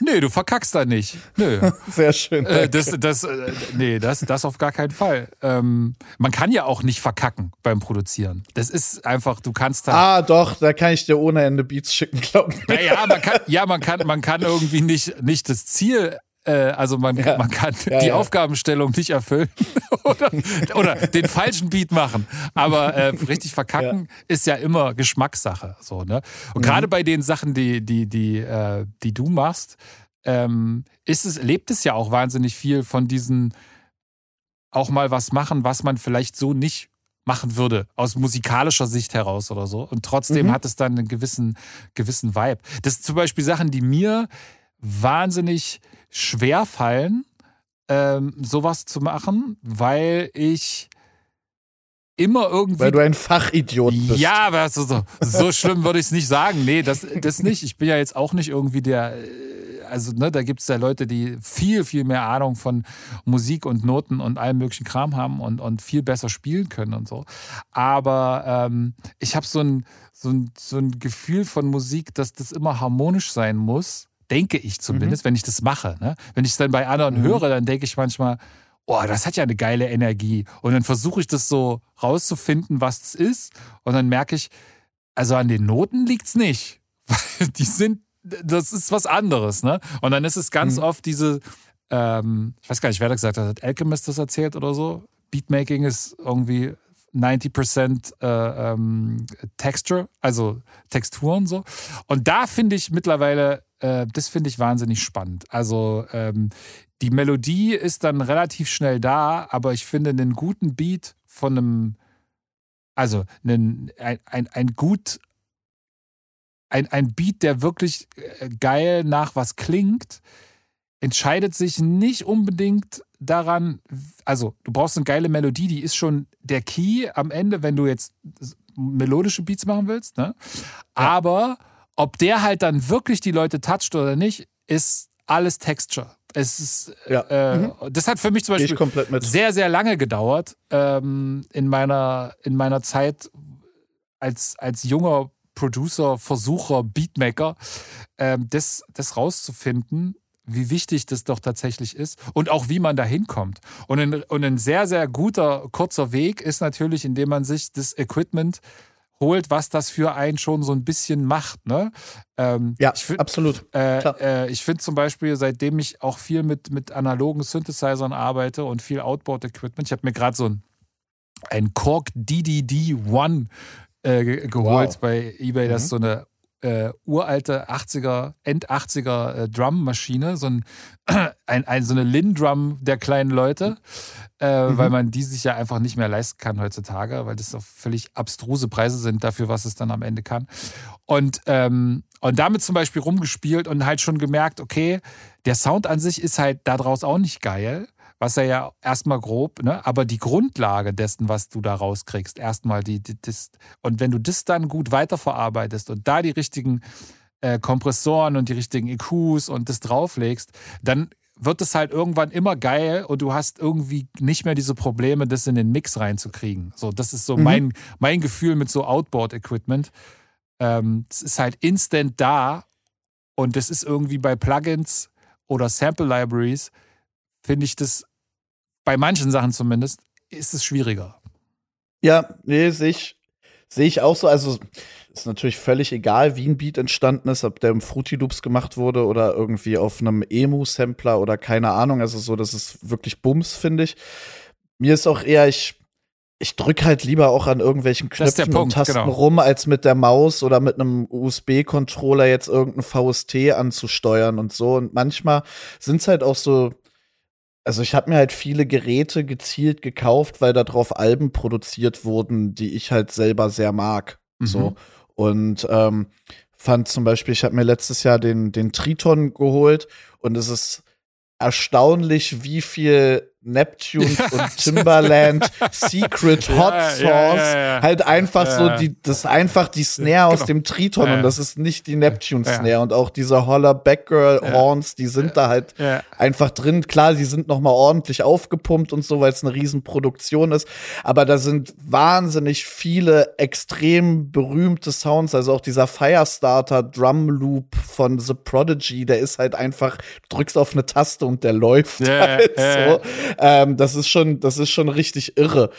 Nee, du verkackst da nicht. Nö. (laughs) Sehr schön. Äh, das, das, äh, nee, das, das auf gar keinen Fall. Ähm, man kann ja auch nicht verkacken beim Produzieren. Das ist einfach, du kannst da. Ah, doch, da kann ich dir ohne Ende Beats schicken, glaub mir. Naja, man kann, ja, man kann, man kann irgendwie nicht, nicht das Ziel äh, also man, ja. man kann ja, die ja. Aufgabenstellung nicht erfüllen (laughs) oder, oder, den falschen Beat machen. Aber äh, richtig verkacken ist ja immer Geschmackssache. So, ne? Und mhm. gerade bei den Sachen, die, die, die, äh, die du machst, ähm, ist es, lebt es ja auch wahnsinnig viel von diesen auch mal was machen, was man vielleicht so nicht machen würde, aus musikalischer Sicht heraus oder so. Und trotzdem mhm. hat es dann einen gewissen, gewissen Vibe. Das sind zum Beispiel Sachen, die mir wahnsinnig schwer fallen, ähm, sowas zu machen, weil ich immer irgendwie. Weil du ein Fachidiot bist. Ja, aber so, so schlimm würde ich es nicht sagen. Nee, das, das nicht. Ich bin ja jetzt auch nicht irgendwie der. äh, Also, ne, da gibt es ja Leute, die viel, viel mehr Ahnung von Musik und Noten und allem möglichen Kram haben und, und viel besser spielen können und so. Aber ähm, ich habe so ein, so, ein, so ein Gefühl von Musik, dass das immer harmonisch sein muss. Denke ich zumindest, wenn ich das mache. Ne? Wenn ich es dann bei anderen Mhm. höre, dann denke ich manchmal, oh, das hat ja eine geile Energie. Und dann versuche ich das so rauszufinden, was es ist. Und dann merke ich, also an den Noten liegt's nicht. Weil (laughs) die sind, das ist was anderes, ne? Und dann ist es ganz Mhm. oft diese, ähm, ich weiß gar nicht, wer das gesagt hat, hat Alchemist das erzählt oder so? Beatmaking ist irgendwie 90% äh, ähm, Texture, also Texturen so. Und da finde ich mittlerweile, äh, das finde ich wahnsinnig spannend. Also ähm, die Melodie ist dann relativ schnell da, aber ich finde einen guten Beat von einem, also einen, ein, ein, ein gut, ein, ein Beat, der wirklich äh, geil nach was klingt, entscheidet sich nicht unbedingt daran, also du brauchst eine geile Melodie, die ist schon der Key am Ende, wenn du jetzt melodische Beats machen willst, ne? Aber ob der halt dann wirklich die Leute toucht oder nicht, ist alles Texture. Es ist, Ja. äh, das hat für mich zum Beispiel sehr, sehr lange gedauert ähm, in, meiner, in meiner Zeit als, als junger Producer, Versucher, Beatmaker, ähm, das, das rauszufinden, wie wichtig das doch tatsächlich ist und auch wie man da hinkommt. Und ein, und ein sehr, sehr guter, kurzer Weg ist natürlich, indem man sich das Equipment holt, was das für einen schon so ein bisschen macht. Ne? Ähm, Ja, find- absolut. äh, äh, ich finde zum Beispiel, seitdem ich auch viel mit, mit analogen Synthesizern arbeite und viel Outboard-Equipment, ich habe mir gerade so ein, ein Korg DDD One äh, ge- geholt Wow. bei eBay. Das Mhm. ist so eine äh, uralte 80er, End-80er äh, Drum-Maschine, so, ein, (clears throat) ein, ein, so eine Lin-Drum der kleinen Leute, äh, Mhm. weil man die sich ja einfach nicht mehr leisten kann heutzutage, weil das auch völlig abstruse Preise sind dafür, was es dann am Ende kann. Und, ähm, und damit zum Beispiel rumgespielt und halt schon gemerkt, okay, der Sound an sich ist halt daraus auch nicht geil, was er ja erstmal grob, ne? aber die Grundlage dessen, was du da rauskriegst, erstmal die, die das, und wenn du das dann gut weiterverarbeitest und da die richtigen äh, Kompressoren und die richtigen EQs und das drauflegst, dann wird es halt irgendwann immer geil und du hast irgendwie nicht mehr diese Probleme, das in den Mix reinzukriegen. So, das ist so Mhm. mein, mein Gefühl mit so Outboard-Equipment. Ähm, es ist halt instant da und das ist irgendwie bei Plugins oder Sample Libraries, finde ich das bei manchen Sachen zumindest, ist es schwieriger. Ja, nee, sehe ich, sehe ich auch so. Also ist natürlich völlig egal, wie ein Beat entstanden ist, ob der im Fruity Loops gemacht wurde oder irgendwie auf einem Emu-Sampler oder keine Ahnung. Also so, das ist wirklich Bums, finde ich. Mir ist auch eher, ich, ich drück halt lieber auch an irgendwelchen Knöpfen Punkt, und Tasten genau. rum, als mit der Maus oder mit einem USB-Controller jetzt irgendein VST anzusteuern und so. Und manchmal sind es halt auch so, also ich habe mir halt viele Geräte gezielt gekauft, weil darauf Alben produziert wurden, die ich halt selber sehr mag. Mhm. So. Und ähm, fand zum Beispiel, ich habe mir letztes Jahr den, den Triton geholt und es ist erstaunlich, wie viel Neptunes Ja, und Timberland Secret Ja, Hot ja, Sauce ja, ja. halt einfach Ja. so die das ist einfach die Snare aus Genau. dem Triton Ja. und das ist nicht die Neptune Ja. Snare und auch diese Holler Backgirl Ja. Horns, die sind da halt Ja. einfach drin. Klar, die sind noch mal ordentlich aufgepumpt und so, weil es eine Riesenproduktion ist. Aber da sind wahnsinnig viele extrem berühmte Sounds. Also auch dieser Firestarter Drum Loop von The Prodigy, der ist halt einfach, du drückst auf eine Taste und der läuft Ja, (laughs) halt ja. so. Ähm, das ist schon, das ist schon richtig irre.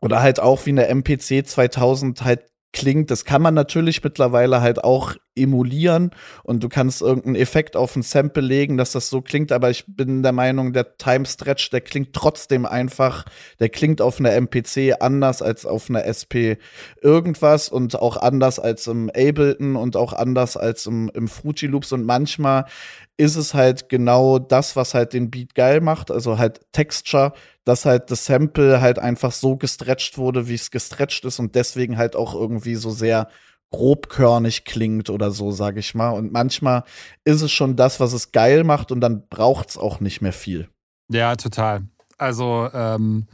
Oder halt auch wie eine MPC 2000 halt klingt. Das kann man natürlich mittlerweile halt auch emulieren und du kannst irgendeinen Effekt auf ein Sample legen, dass das so klingt, aber ich bin der Meinung, der Time Stretch, der klingt trotzdem einfach, der klingt auf einer MPC anders als auf einer SP irgendwas und auch anders als im Ableton und auch anders als im, im Fruity Loops und manchmal ist es halt genau das, was halt den Beat geil macht, also halt Texture, dass halt das Sample halt einfach so gestretcht wurde, wie es gestretcht ist und deswegen halt auch irgendwie so sehr grobkörnig klingt oder so, sag ich mal. Und manchmal ist es schon das, was es geil macht und dann braucht es auch nicht mehr viel. Ja, total. Also, ähm,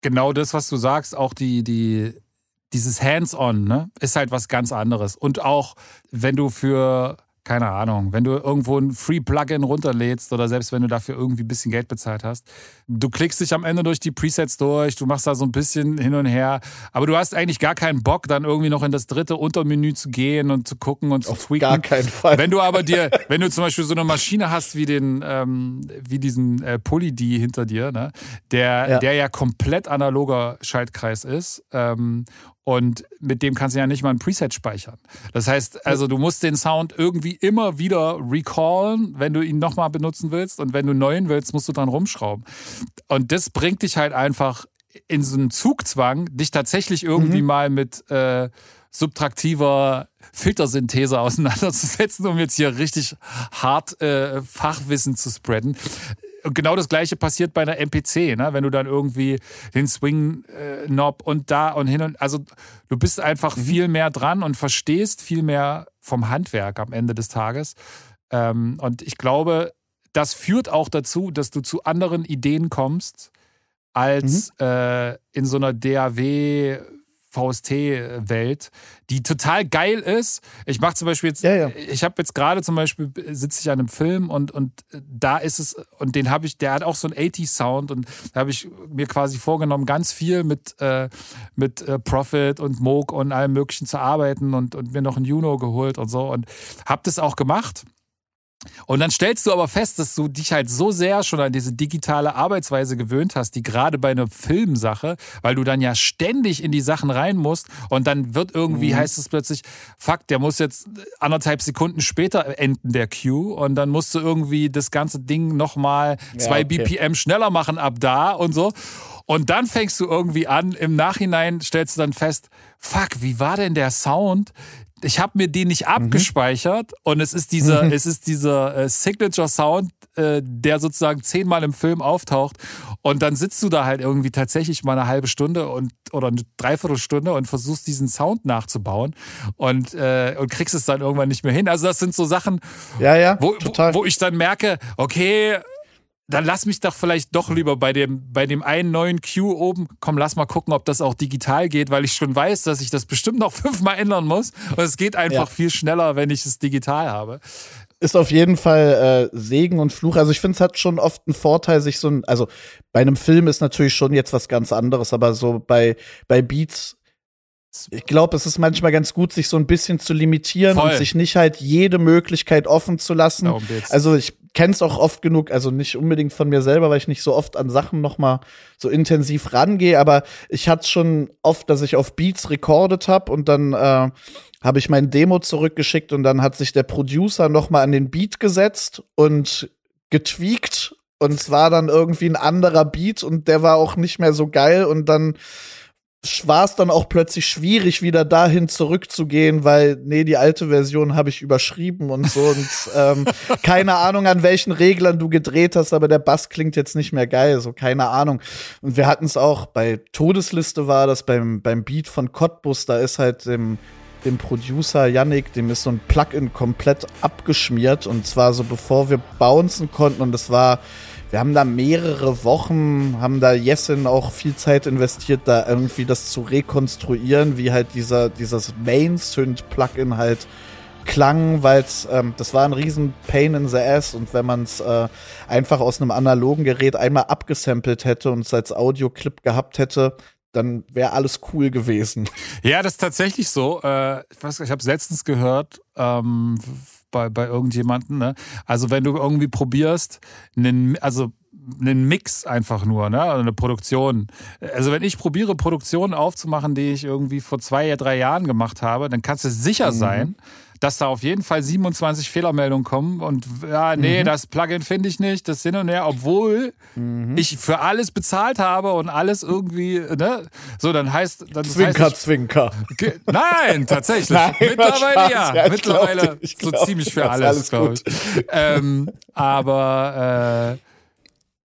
genau das, was du sagst, auch die, die, dieses Hands-on, ne, ist halt was ganz anderes. Und auch, wenn du für keine Ahnung, wenn du irgendwo ein Free-Plugin runterlädst oder selbst wenn du dafür irgendwie ein bisschen Geld bezahlt hast, du klickst dich am Ende durch die Presets durch, du machst da so ein bisschen hin und her, aber du hast eigentlich gar keinen Bock, dann irgendwie noch in das dritte Untermenü zu gehen und zu gucken und zu Auf tweaken. gar keinen Fall. Wenn du aber dir, (laughs) wenn du zum Beispiel so eine Maschine hast wie den, ähm, wie diesen äh, Poly-D hinter dir, ne, der, Ja. der ja komplett analoger Schaltkreis ist ähm, und mit dem kannst du ja nicht mal ein Preset speichern. Das heißt, also du musst den Sound irgendwie immer wieder recallen, wenn du ihn nochmal benutzen willst. Und wenn du neuen willst, musst du dran rumschrauben. Und das bringt dich halt einfach in so einen Zugzwang, dich tatsächlich irgendwie mal mit äh, subtraktiver Filtersynthese (laughs) auseinanderzusetzen, um jetzt hier richtig hart äh, Fachwissen zu spreaden. Genau das gleiche passiert bei einer MPC, ne? wenn du dann irgendwie den Swing-Knob und da und hin und also du bist einfach viel mehr dran und verstehst viel mehr vom Handwerk am Ende des Tages. Ähm, und ich glaube, das führt auch dazu, dass du zu anderen Ideen kommst, als äh, in so einer DAW VST-Welt, die total geil ist. Ich mache zum Beispiel jetzt, Ja, ja. ich habe jetzt gerade zum Beispiel, sitze ich an einem Film und, und da ist es, und den habe ich, der hat auch so einen 80-Sound und da habe ich mir quasi vorgenommen, ganz viel mit, äh, mit äh, Profit und Moog und allem Möglichen zu arbeiten und, und mir noch ein Juno geholt und so und habe das auch gemacht. Und dann stellst du aber fest, dass du dich halt so sehr schon an diese digitale Arbeitsweise gewöhnt hast, die gerade bei einer Filmsache, weil du dann ja ständig in die Sachen rein musst und dann wird irgendwie, heißt es plötzlich, fuck, der muss jetzt anderthalb Sekunden später enden, der Cue, und dann musst du irgendwie das ganze Ding nochmal zwei okay. BPM schneller machen ab da und so. Und dann fängst du irgendwie an, im Nachhinein stellst du dann fest, fuck, wie war denn der Sound? Ich habe mir den nicht abgespeichert und es ist dieser, es ist dieser äh, Signature Sound, äh, der sozusagen zehnmal im Film auftaucht und dann sitzt du da halt irgendwie tatsächlich mal eine halbe Stunde und oder eine Dreiviertelstunde und versuchst diesen Sound nachzubauen und äh, und kriegst es dann irgendwann nicht mehr hin. Also das sind so Sachen, Ja, ja, wo, wo, wo ich dann merke, okay, dann lass mich doch vielleicht doch lieber bei dem, bei dem einen neuen Cue oben, komm, lass mal gucken, ob das auch digital geht, weil ich schon weiß, dass ich das bestimmt noch (laughs) fünfmal ändern muss. Und es geht einfach Ja. viel schneller, wenn ich es digital habe. ist auf jeden Fall äh, Segen und Fluch. Also ich finde, es hat schon oft einen Vorteil, sich so ein, also bei einem Film ist natürlich schon jetzt was ganz anderes, aber so bei, bei Beats, ich glaube, es ist manchmal ganz gut, sich so ein bisschen zu limitieren Voll. und sich nicht halt jede Möglichkeit offen zu lassen. Also ich kenne es auch oft genug, also nicht unbedingt von mir selber, weil ich nicht so oft an Sachen noch mal so intensiv rangehe, aber ich hatte schon oft, dass ich auf Beats recordet habe und dann äh, habe ich mein Demo zurückgeschickt und dann hat sich der Producer noch mal an den Beat gesetzt und getweakt und es war dann irgendwie ein anderer Beat und der war auch nicht mehr so geil und dann war es dann auch plötzlich schwierig, wieder dahin zurückzugehen, weil, nee, die alte Version habe ich überschrieben und so. Und ähm, (laughs) keine Ahnung, an welchen Reglern du gedreht hast, aber der Bass klingt jetzt nicht mehr geil, so keine Ahnung. Und wir hatten es auch bei Todesliste war das beim, beim Beat von Cottbus, da ist halt dem, dem Producer Yannick, dem ist so ein Plugin komplett abgeschmiert und zwar so bevor wir bouncen konnten und das war wir haben da mehrere Wochen, haben da Jessin auch viel Zeit investiert, da irgendwie das zu rekonstruieren, wie halt dieser, dieses Main-Synth-Plugin halt klang, weil ähm, das war ein riesen Pain in the Ass und wenn man es äh, einfach aus einem analogen Gerät einmal abgesampelt hätte und es als Audioclip gehabt hätte, dann wäre alles cool gewesen. Ja, das ist tatsächlich so. Äh, ich weiß, ich habe letztens gehört ähm, bei, bei irgendjemandem. Ne? Also wenn du irgendwie probierst, einen, also einen Mix einfach nur, ne? Also eine Produktion. Also wenn ich probiere, Produktionen aufzumachen, die ich irgendwie vor zwei, drei Jahren gemacht habe, dann kannst du sicher sein, dass da auf jeden Fall 27 Fehlermeldungen kommen und ja, nee, das Plugin finde ich nicht, das hin und her, obwohl ich für alles bezahlt habe und alles irgendwie, ne? So, dann heißt, dann das heißt, ich- Zwinker. Nein, tatsächlich. (laughs) Nein, Mittlerweile ja. Ja, ich Mittlerweile glaub ich so glaub ziemlich dir, für alles, alles glaube ich. ähm, aber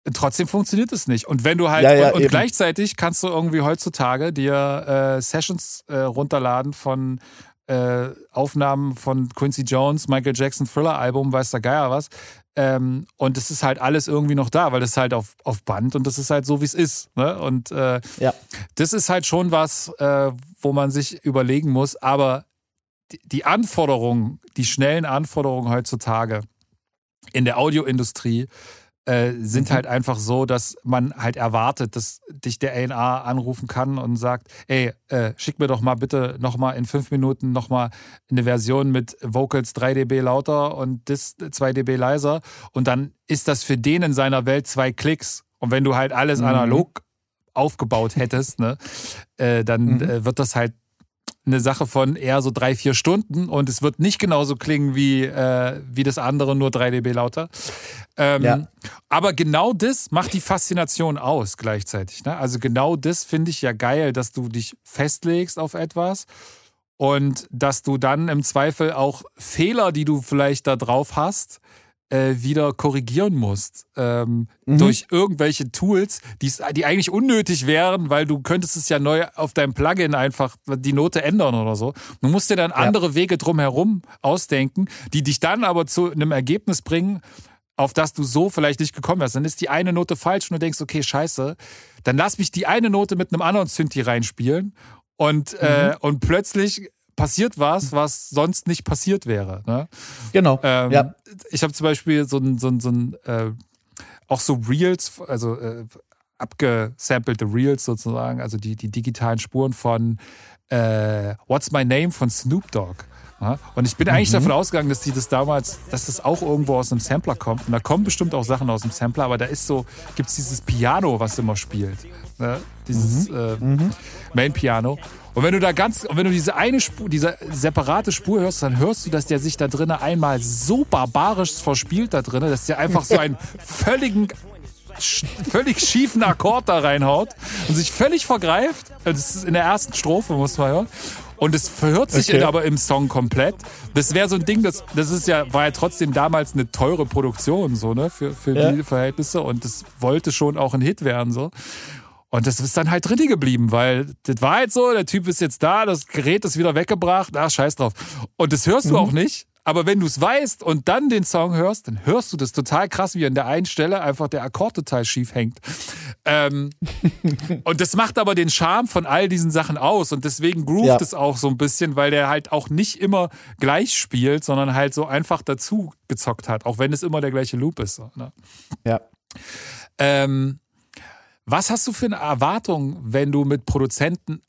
äh, trotzdem funktioniert es nicht. Und wenn du halt Ja, ja, und, und gleichzeitig kannst du irgendwie heutzutage dir äh, Sessions äh, runterladen von äh, Aufnahmen von Quincy Jones, Michael Jackson Thriller Album, weiß der Geier was. Ähm, und es ist halt alles irgendwie noch da, weil das ist halt auf, auf Band und das ist halt so, wie es ist. Ne? Und äh, Ja. das ist halt schon was, äh, wo man sich überlegen muss. Aber die, die Anforderungen, die schnellen Anforderungen heutzutage in der Audioindustrie äh, sind Mhm. halt einfach so, dass man halt erwartet, dass dich der A&A anrufen kann und sagt, ey, äh, schick mir doch mal bitte nochmal in fünf Minuten nochmal eine Version mit Vocals 3 dB lauter und das 2 dB leiser und dann ist das für den in seiner Welt zwei Klicks und wenn du halt alles Mhm. analog aufgebaut hättest, ne, äh, dann Mhm. äh, wird das halt eine Sache von eher so drei, vier Stunden und es wird nicht genauso klingen wie, äh, wie das andere, nur 3 dB lauter. Ähm, Ja. Aber genau das macht die Faszination aus gleichzeitig. Ne? Also genau das finde ich ja geil, dass du dich festlegst auf etwas und dass du dann im Zweifel auch Fehler, die du vielleicht da drauf hast, äh, wieder korrigieren musst. Ähm, Mhm. Durch irgendwelche Tools, die's- die eigentlich unnötig wären, weil du könntest es ja neu auf deinem Plugin einfach die Note ändern oder so. Du musst dir dann andere Wege drumherum ausdenken, die dich dann aber zu einem Ergebnis bringen, auf das du so vielleicht nicht gekommen wärst. Dann ist die eine Note falsch und du denkst, okay, scheiße, dann lass mich die eine Note mit einem anderen Synthi reinspielen und, äh, und plötzlich passiert was, was sonst nicht passiert wäre. Ne? Genau. Ähm, ja. Ich habe zum Beispiel so ein, so ein, so ein äh, auch so Reels, also äh, abgesampelte Reels sozusagen, also die, die digitalen Spuren von äh, What's My Name von Snoop Dogg. Ja? Und ich bin eigentlich davon ausgegangen, dass die das damals, dass das auch irgendwo aus einem Sampler kommt. Und da kommen bestimmt auch Sachen aus dem Sampler, aber da ist so, gibt es dieses Piano, was immer spielt. Ne? Dieses äh, Main Piano. Und wenn du da ganz, und wenn du diese eine Spur, diese separate Spur hörst, dann hörst du, dass der sich da drinnen einmal so barbarisch verspielt da drinnen, dass der einfach so einen (laughs) völligen völlig schiefen Akkord da reinhaut und sich völlig vergreift. Das ist in der ersten Strophe, muss man hören. Und es verhört sich Okay. aber im Song komplett. Das wäre so ein Ding, das, das ist ja, war ja trotzdem damals eine teure Produktion, so, ne, für, für Ja. die Verhältnisse. Und das wollte schon auch ein Hit werden, so. Und das ist dann halt drin geblieben, weil das war halt so, der Typ ist jetzt da, das Gerät ist wieder weggebracht, ach, scheiß drauf. Und das hörst du auch nicht. Aber wenn du es weißt und dann den Song hörst, dann hörst du das total krass, wie an der einen Stelle einfach der Akkord total schief hängt. Ähm, (laughs) und das macht aber den Charme von all diesen Sachen aus. Und deswegen groovt Ja. es auch so ein bisschen, weil der halt auch nicht immer gleich spielt, sondern halt so einfach dazu gezockt hat, auch wenn es immer der gleiche Loop ist. Ne? ja. Ähm, was hast du für eine Erwartung, wenn du mit Produzenten,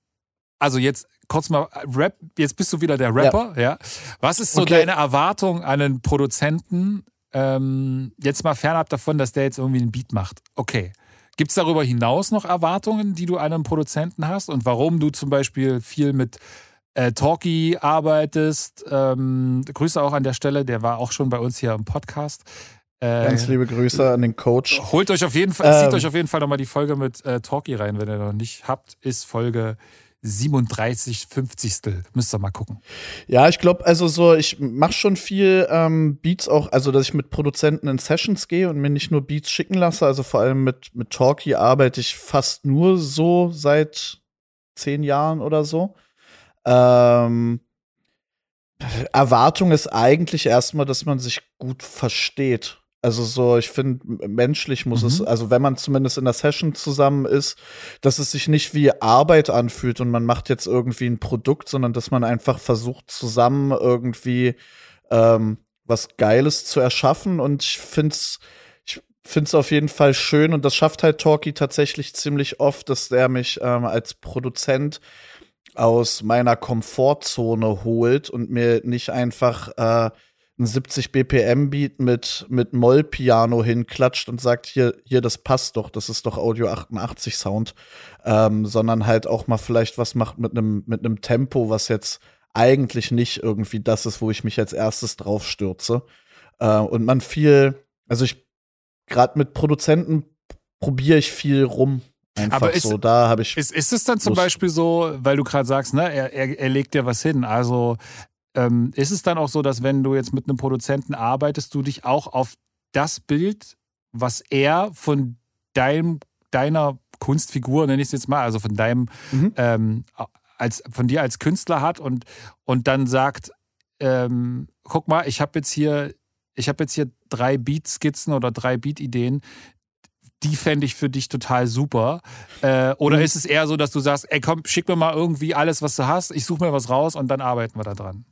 also jetzt kurz mal Rap, jetzt bist du wieder der Rapper, ja? Was ist so Okay. deine Erwartung an einen Produzenten? Ähm, jetzt mal fernab davon, dass der jetzt irgendwie einen Beat macht. Okay. Gibt es darüber hinaus noch Erwartungen, die du an einen Produzenten hast und warum du zum Beispiel viel mit äh, Talkie arbeitest? Ähm, Grüße auch an der Stelle, der war auch schon bei uns hier im Podcast. Äh, Ganz liebe Grüße an den Coach. Holt euch auf jeden Fall, Ähm. zieht euch auf jeden Fall nochmal die Folge mit äh, Talkie rein, wenn ihr noch nicht habt, ist Folge 37, 50. Müsst ihr mal gucken. Ja, ich glaube, also so, ich mache schon viel ähm, Beats auch, also dass ich mit Produzenten in Sessions gehe und mir nicht nur Beats schicken lasse. Also vor allem mit, mit Talkie arbeite ich fast nur so seit zehn Jahren oder so. Ähm, Erwartung ist eigentlich erstmal, dass man sich gut versteht. Also so, ich finde, menschlich muss es, Mhm. also wenn man zumindest in der Session zusammen ist, dass es sich nicht wie Arbeit anfühlt und man macht jetzt irgendwie ein Produkt, sondern dass man einfach versucht, zusammen irgendwie ähm, was Geiles zu erschaffen. Und ich finde es ich find's auf jeden Fall schön und das schafft halt Talkie tatsächlich ziemlich oft, dass der mich ähm, als Produzent aus meiner Komfortzone holt und mir nicht einfach äh, ein 70 BPM Beat mit mit Moll-Piano hinklatscht und sagt hier hier das passt doch, das ist doch Audio 88 Sound, ähm, sondern halt auch mal vielleicht was macht mit einem mit einem Tempo, was jetzt eigentlich nicht irgendwie das ist, wo ich mich als erstes drauf stürze äh, und man viel, also ich gerade mit Produzenten probiere ich viel rum. Einfach Aber ist- so, da habe ich Ist, ist es dann zum Lust. Beispiel so, weil du gerade sagst, ne, er, er, er legt dir was hin. Also ähm, ist es dann auch so, dass wenn du jetzt mit einem Produzenten arbeitest, du dich auch auf das Bild, was er von deinem, deiner Kunstfigur, nenne ich es jetzt mal, also von deinem, Mhm. ähm, als, von dir als Künstler hat und, und dann sagt, ähm, guck mal, ich habe jetzt hier ich habe jetzt hier drei Beat-Skizzen oder drei Beat-Ideen, die fände ich für dich total super. Äh, oder mhm. ist es eher so, dass du sagst, ey komm, schick mir mal irgendwie alles, was du hast, ich suche mir was raus und dann arbeiten wir da dran?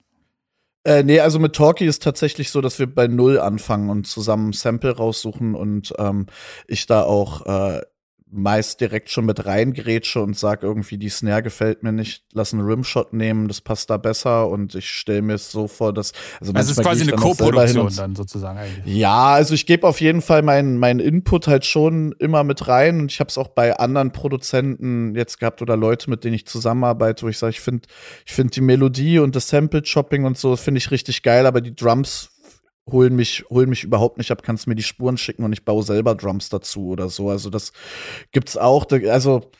Äh, nee, also mit Talkie ist tatsächlich so, dass wir bei Null anfangen und zusammen Sample raussuchen und ähm, ich da auch äh, meist direkt schon mit reingrätsche und sag irgendwie, die Snare gefällt mir nicht, lass einen Rimshot nehmen, das passt da besser und ich stelle mir es so vor, dass also, also es ist quasi eine Co-Produktion dann sozusagen eigentlich. Ja, also ich gebe auf jeden Fall meinen mein Input halt schon immer mit rein und ich habe es auch bei anderen Produzenten jetzt gehabt oder Leute, mit denen ich zusammenarbeite, wo ich sage, ich finde ich finde die Melodie und das Sample Chopping und so finde ich richtig geil, aber die Drums holen mich, holen mich überhaupt nicht ab, kannst mir die Spuren schicken und ich baue selber Drums dazu oder so. Also das gibt's auch. Also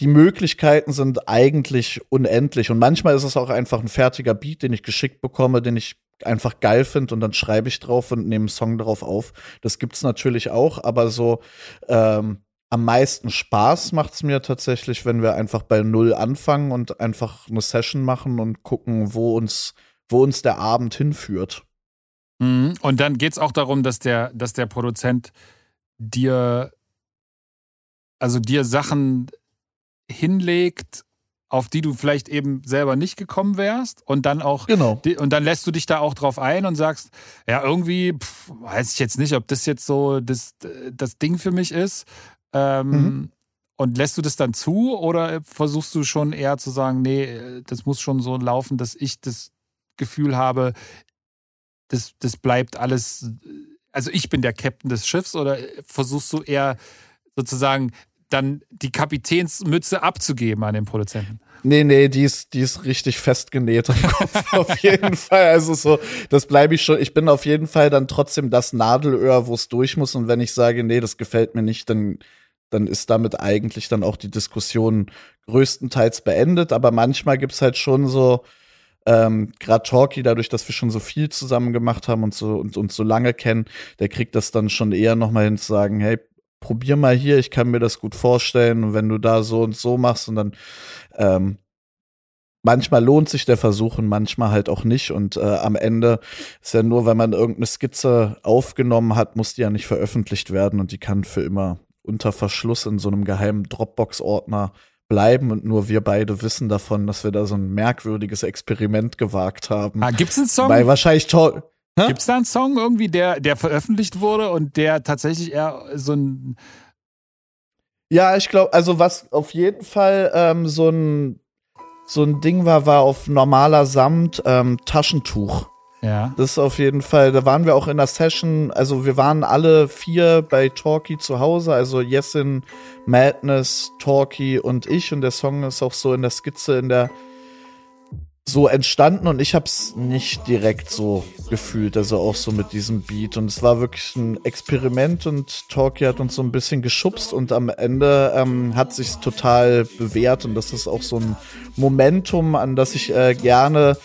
die Möglichkeiten sind eigentlich unendlich und manchmal ist es auch einfach ein fertiger Beat, den ich geschickt bekomme, den ich einfach geil finde und dann schreibe ich drauf und nehme einen Song darauf auf. Das gibt's natürlich auch, aber so ähm, am meisten Spaß macht's mir tatsächlich, wenn wir einfach bei Null anfangen und einfach eine Session machen und gucken, wo uns, wo uns der Abend hinführt. Mhm. Und dann geht es auch darum, dass der, dass der Produzent dir, also dir Sachen hinlegt, auf die du vielleicht eben selber nicht gekommen wärst und dann auch genau. und dann lässt du dich da auch drauf ein und sagst, ja, irgendwie pff, weiß ich jetzt nicht, ob das jetzt so das, das Ding für mich ist. Ähm, mhm. Und lässt du das dann zu oder versuchst du schon eher zu sagen, nee, das muss schon so laufen, dass ich das Gefühl habe, das, das bleibt alles, also ich bin der Captain des Schiffs oder versuchst du eher sozusagen dann die Kapitänsmütze abzugeben an den Produzenten? Nee, nee, die ist, die ist richtig festgenäht am Kopf, (laughs) auf jeden Fall. Also so, das bleibe ich schon. Ich bin auf jeden Fall dann trotzdem das Nadelöhr, wo es durch muss. Und wenn ich sage, nee, das gefällt mir nicht, dann, dann ist damit eigentlich dann auch die Diskussion größtenteils beendet. Aber manchmal gibt's halt schon so, ähm, Gerade Talkie, dadurch, dass wir schon so viel zusammen gemacht haben und so und uns so lange kennen, der kriegt das dann schon eher noch mal hin zu sagen, hey, probier mal hier, ich kann mir das gut vorstellen. Und wenn du da so und so machst und dann ähm, manchmal lohnt sich der Versuch und manchmal halt auch nicht. Und äh, am Ende ist ja nur, wenn man irgendeine Skizze aufgenommen hat, muss die ja nicht veröffentlicht werden. Und die kann für immer unter Verschluss in so einem geheimen Dropbox-Ordner bleiben und nur wir beide wissen davon, dass wir da so ein merkwürdiges Experiment gewagt haben. Ah, gibt's einen Song? Weil wahrscheinlich toll. Gibt's da einen Song irgendwie, der, der veröffentlicht wurde und der tatsächlich eher so ein Ja, ich glaube, also was auf jeden Fall ähm, so ein so ein Ding war, war auf normaler Samt ähm, Taschentuch. Ja. Das ist auf jeden Fall, da waren wir auch in der Session, also wir waren alle vier bei Talkie zu Hause, also Jessin, Madness, Talkie und ich. Und der Song ist auch so in der Skizze in der so entstanden. Und ich hab's nicht direkt so gefühlt, also auch so mit diesem Beat. Und es war wirklich ein Experiment und Talkie hat uns so ein bisschen geschubst. Und am Ende ähm, hat sich's total bewährt. Und das ist auch so ein Momentum, an das ich äh, gerne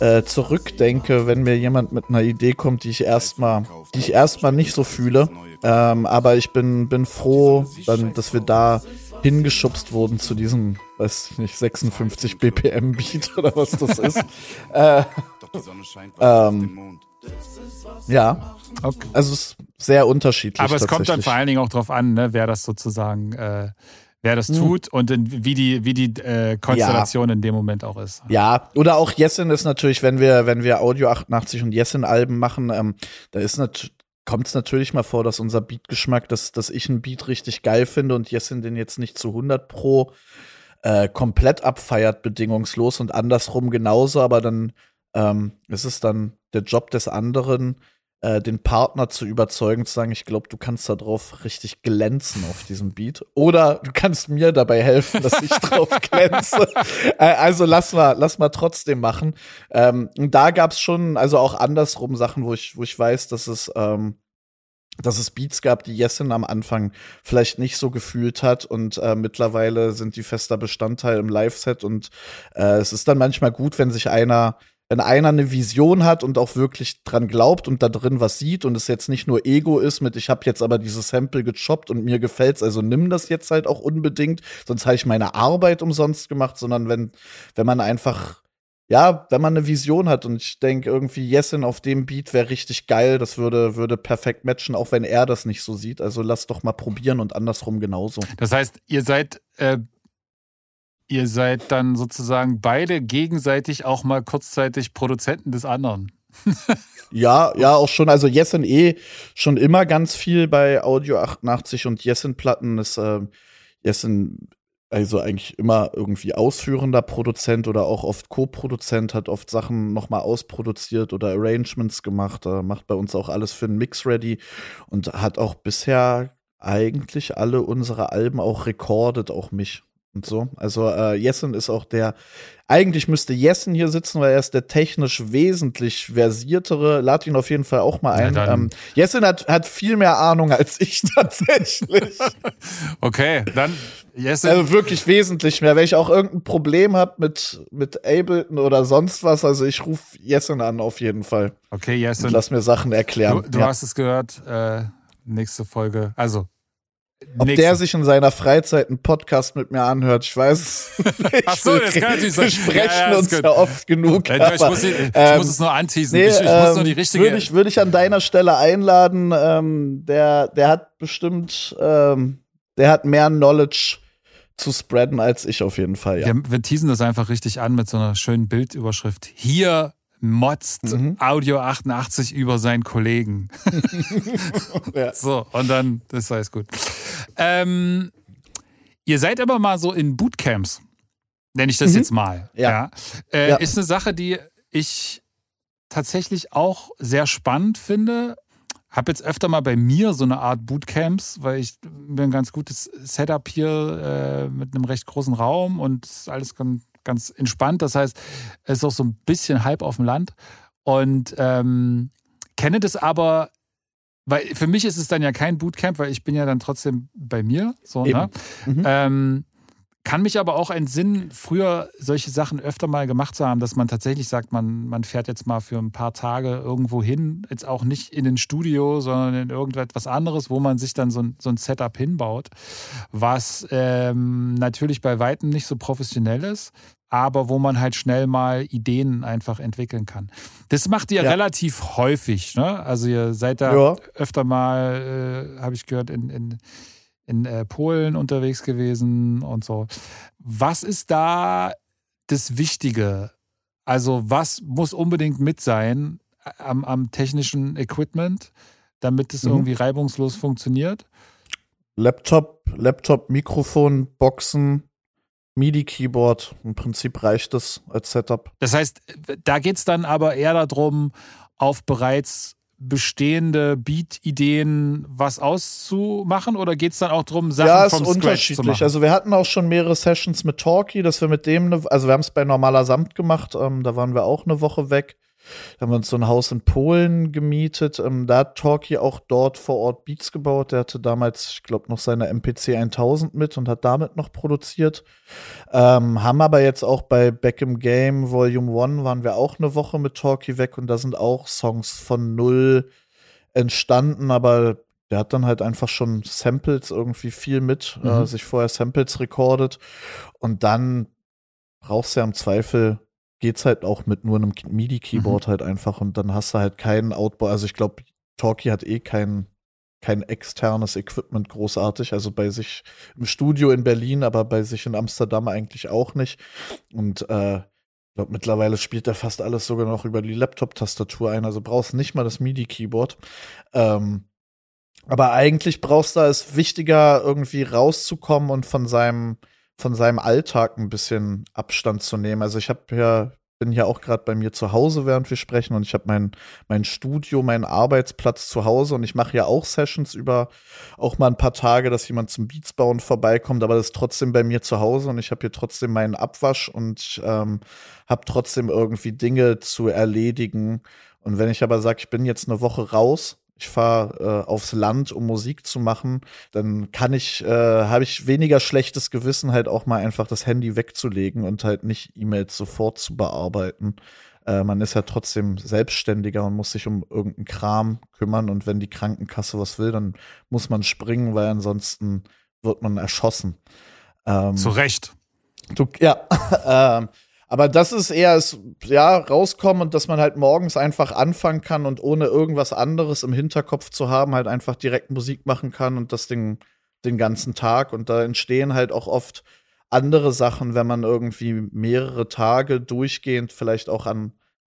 äh, zurückdenke, wenn mir jemand mit einer Idee kommt, die ich erstmal, die ich erstmal nicht so fühle. Ähm, aber ich bin, bin froh, dann, dass wir da hingeschubst wurden zu diesem, weiß ich nicht, 56 BPM Beat oder was das ist. äh, ähm, ja. Okay. Also es ist sehr unterschiedlich. Aber es kommt dann vor allen Dingen auch darauf an, ne, wer das sozusagen äh, wer das hm. tut und in, wie die, wie die äh, Konstellation ja. in dem Moment auch ist. Ja, oder auch Jessin ist natürlich, wenn wir, wenn wir Audio 88 und Jessin-Alben machen, ähm, da ist natürlich kommt es natürlich mal vor, dass unser Beatgeschmack, dass, dass ich einen Beat richtig geil finde und Jessin den jetzt nicht zu 100 pro äh, komplett abfeiert, bedingungslos und andersrum genauso, aber dann ähm, ist es dann der Job des anderen, äh, den Partner zu überzeugen, zu sagen, ich glaube, du kannst da drauf richtig glänzen auf diesem Beat. Oder du kannst mir dabei helfen, dass ich drauf (laughs) glänze. Äh, also lass mal, lass mal trotzdem machen. Ähm, und da gab's schon, also auch andersrum Sachen, wo ich, wo ich weiß, dass es, ähm, dass es Beats gab, die Jessin am Anfang vielleicht nicht so gefühlt hat und äh, mittlerweile sind die fester Bestandteil im Live-Set und äh, es ist dann manchmal gut, wenn sich einer wenn einer eine Vision hat und auch wirklich dran glaubt und da drin was sieht und es jetzt nicht nur Ego ist mit, ich habe jetzt aber dieses Sample gechoppt und mir gefällt's, also nimm das jetzt halt auch unbedingt, sonst habe ich meine Arbeit umsonst gemacht, sondern wenn, wenn man einfach ja, wenn man eine Vision hat und ich denke irgendwie Jessen auf dem Beat wäre richtig geil, das würde, würde perfekt matchen, auch wenn er das nicht so sieht. Also lass doch mal probieren und andersrum genauso. Das heißt, ihr seid, äh, ihr seid dann sozusagen beide gegenseitig auch mal kurzzeitig Produzenten des anderen. (laughs) ja, ja, auch schon. Also Jessen eh schon immer ganz viel bei Audio 88 und Jessen Platten ist äh, Jessen also eigentlich immer irgendwie ausführender Produzent oder auch oft Co-Produzent, hat oft Sachen nochmal ausproduziert oder Arrangements gemacht, äh, macht bei uns auch alles für den Mix ready und hat auch bisher eigentlich alle unsere Alben auch recorded, auch mich und so. Also äh, Jessen ist auch der, eigentlich müsste Jessen hier sitzen, weil er ist der technisch wesentlich versiertere. Lad ihn auf jeden Fall auch mal ein. Ja, ähm, Jessen hat, hat viel mehr Ahnung als ich (laughs) tatsächlich. okay, dann Jessen. Also wirklich wesentlich mehr. Wenn ich auch irgendein Problem habe mit, mit Ableton oder sonst was, also ich rufe Jessen an auf jeden Fall. Okay, Jessen. Und lass mir Sachen erklären. Du, du ja. hast es gehört, äh, nächste Folge. Also ob Nächste. der sich in seiner Freizeit einen Podcast mit mir anhört, ich weiß es (laughs) nicht. Ach so, das kann natürlich sein. Wir sprechen ja, ja, uns ja oft genug. Ja, ich, muss, ich, ich ähm, muss, es nur anteasen. Nee, ich, ich ähm, muss nur die richtige. Würde ich, würd ich an deiner Stelle einladen. Ähm, der, der hat bestimmt, ähm, der hat mehr Knowledge zu spreaden als ich auf jeden Fall. Ja. wir teasen das einfach richtig an mit so einer schönen Bildüberschrift. Hier motzt mhm. Audio 88 über seinen Kollegen. (laughs) ja. So, und dann, das heißt gut. Ähm, ihr seid aber mal so in Bootcamps, nenne ich das mhm. jetzt mal. Ja. ja. Äh, ja. Ist eine Sache, die ich tatsächlich auch sehr spannend finde. Habe jetzt öfter mal bei mir so eine Art Bootcamps, weil ich mir ein ganz gutes Setup hier äh, mit einem recht großen Raum und alles ganz ganz entspannt. Das heißt, es ist auch so ein bisschen halb auf dem Land. Und ähm, kenne das aber, weil für mich ist es dann ja kein Bootcamp, weil ich bin ja dann trotzdem bei mir. So, ne? Mhm. Ähm, kann mich aber auch entsinnen, früher solche Sachen öfter mal gemacht zu haben, dass man tatsächlich sagt, man, man fährt jetzt mal für ein paar Tage irgendwo hin, jetzt auch nicht in ein Studio, sondern in irgendetwas anderes, wo man sich dann so ein, so ein Setup hinbaut, was ähm, natürlich bei weitem nicht so professionell ist, aber wo man halt schnell mal Ideen einfach entwickeln kann. Das macht ihr ja. relativ häufig, ne? Also ihr seid da ja. öfter mal, äh, habe ich gehört, in, in in äh, Polen unterwegs gewesen und so. Was ist da das Wichtige? Also was muss unbedingt mit sein äh, am, am technischen Equipment, damit es mhm. irgendwie reibungslos funktioniert? Laptop, Laptop, Mikrofon, Boxen, MIDI-Keyboard. Im Prinzip reicht es als Setup. Das heißt, da geht es dann aber eher darum, auf bereits bestehende Beat-Ideen was auszumachen oder geht es dann auch darum, Sachen ja, vom Scratch zu machen? Also wir hatten auch schon mehrere Sessions mit Talkie, dass wir mit dem, ne, also wir haben es bei normaler Samt gemacht, ähm, da waren wir auch eine Woche weg. Da haben wir uns so ein Haus in Polen gemietet. Ähm, da hat Talkie auch dort vor Ort Beats gebaut. Der hatte damals, ich glaube, noch seine MPC 1000 mit und hat damit noch produziert. Ähm, haben aber jetzt auch bei Back im Game Volume 1 waren wir auch eine Woche mit Talkie weg und da sind auch Songs von null entstanden, aber der hat dann halt einfach schon Samples irgendwie viel mit, äh, mhm. äh, sich vorher Samples recordet und dann brauchst du ja im Zweifel geht's halt auch mit nur einem MIDI-Keyboard mhm. halt einfach und dann hast du halt keinen Outboard. Also ich glaube, Talkie hat eh kein, kein externes Equipment großartig. Also bei sich im Studio in Berlin, aber bei sich in Amsterdam eigentlich auch nicht. Und äh, ich glaube, mittlerweile spielt er fast alles sogar noch über die Laptop-Tastatur ein. Also brauchst nicht mal das MIDI-Keyboard. Ähm, aber eigentlich brauchst du es wichtiger, irgendwie rauszukommen und von seinem von seinem Alltag ein bisschen Abstand zu nehmen. Also ich habe ja bin ja auch gerade bei mir zu Hause, während wir sprechen und ich habe mein mein Studio, meinen Arbeitsplatz zu Hause und ich mache ja auch Sessions über auch mal ein paar Tage, dass jemand zum Beats bauen vorbeikommt, aber das ist trotzdem bei mir zu Hause und ich habe hier trotzdem meinen Abwasch und ähm, habe trotzdem irgendwie Dinge zu erledigen. Und wenn ich aber sage, ich bin jetzt eine Woche raus, ich fahre äh, aufs Land, um Musik zu machen, dann kann ich, äh, habe ich weniger schlechtes Gewissen, halt auch mal einfach das Handy wegzulegen und halt nicht E-Mails sofort zu bearbeiten. Äh, man ist ja trotzdem selbstständiger und muss sich um irgendeinen Kram kümmern und wenn die Krankenkasse was will, dann muss man springen, weil ansonsten wird man erschossen. Ähm, Zu Recht. Du, ja. (laughs) ähm, Aber das ist eher es, ja, rauskommen und dass man halt morgens einfach anfangen kann und ohne irgendwas anderes im Hinterkopf zu haben, halt einfach direkt Musik machen kann und das Ding den ganzen Tag. Und da entstehen halt auch oft andere Sachen, wenn man irgendwie mehrere Tage durchgehend vielleicht auch an,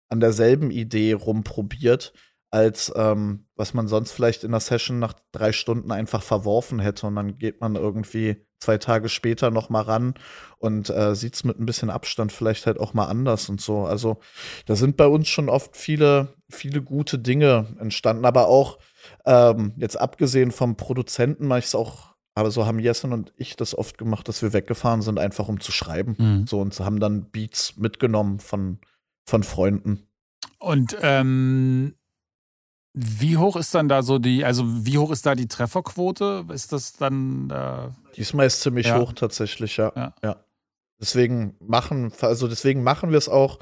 an derselben Idee rumprobiert, als ähm, was man sonst vielleicht in der Session nach drei Stunden einfach verworfen hätte. Und dann geht man irgendwie zwei Tage später noch mal ran und äh, sieht es mit ein bisschen Abstand vielleicht halt auch mal anders und so. Also da sind bei uns schon oft viele, viele gute Dinge entstanden, aber auch ähm, jetzt abgesehen vom Produzenten mache ich es auch aber so haben Jessen und ich das oft gemacht, dass wir weggefahren sind, einfach um zu schreiben. Mhm. So und haben dann Beats mitgenommen von, von Freunden. Und ähm, wie hoch ist dann da so die, also wie hoch ist da die Trefferquote? Ist das dann. Äh, Diesmal ist ziemlich ja. hoch tatsächlich, ja. ja. ja. Deswegen machen, also deswegen machen wir es auch,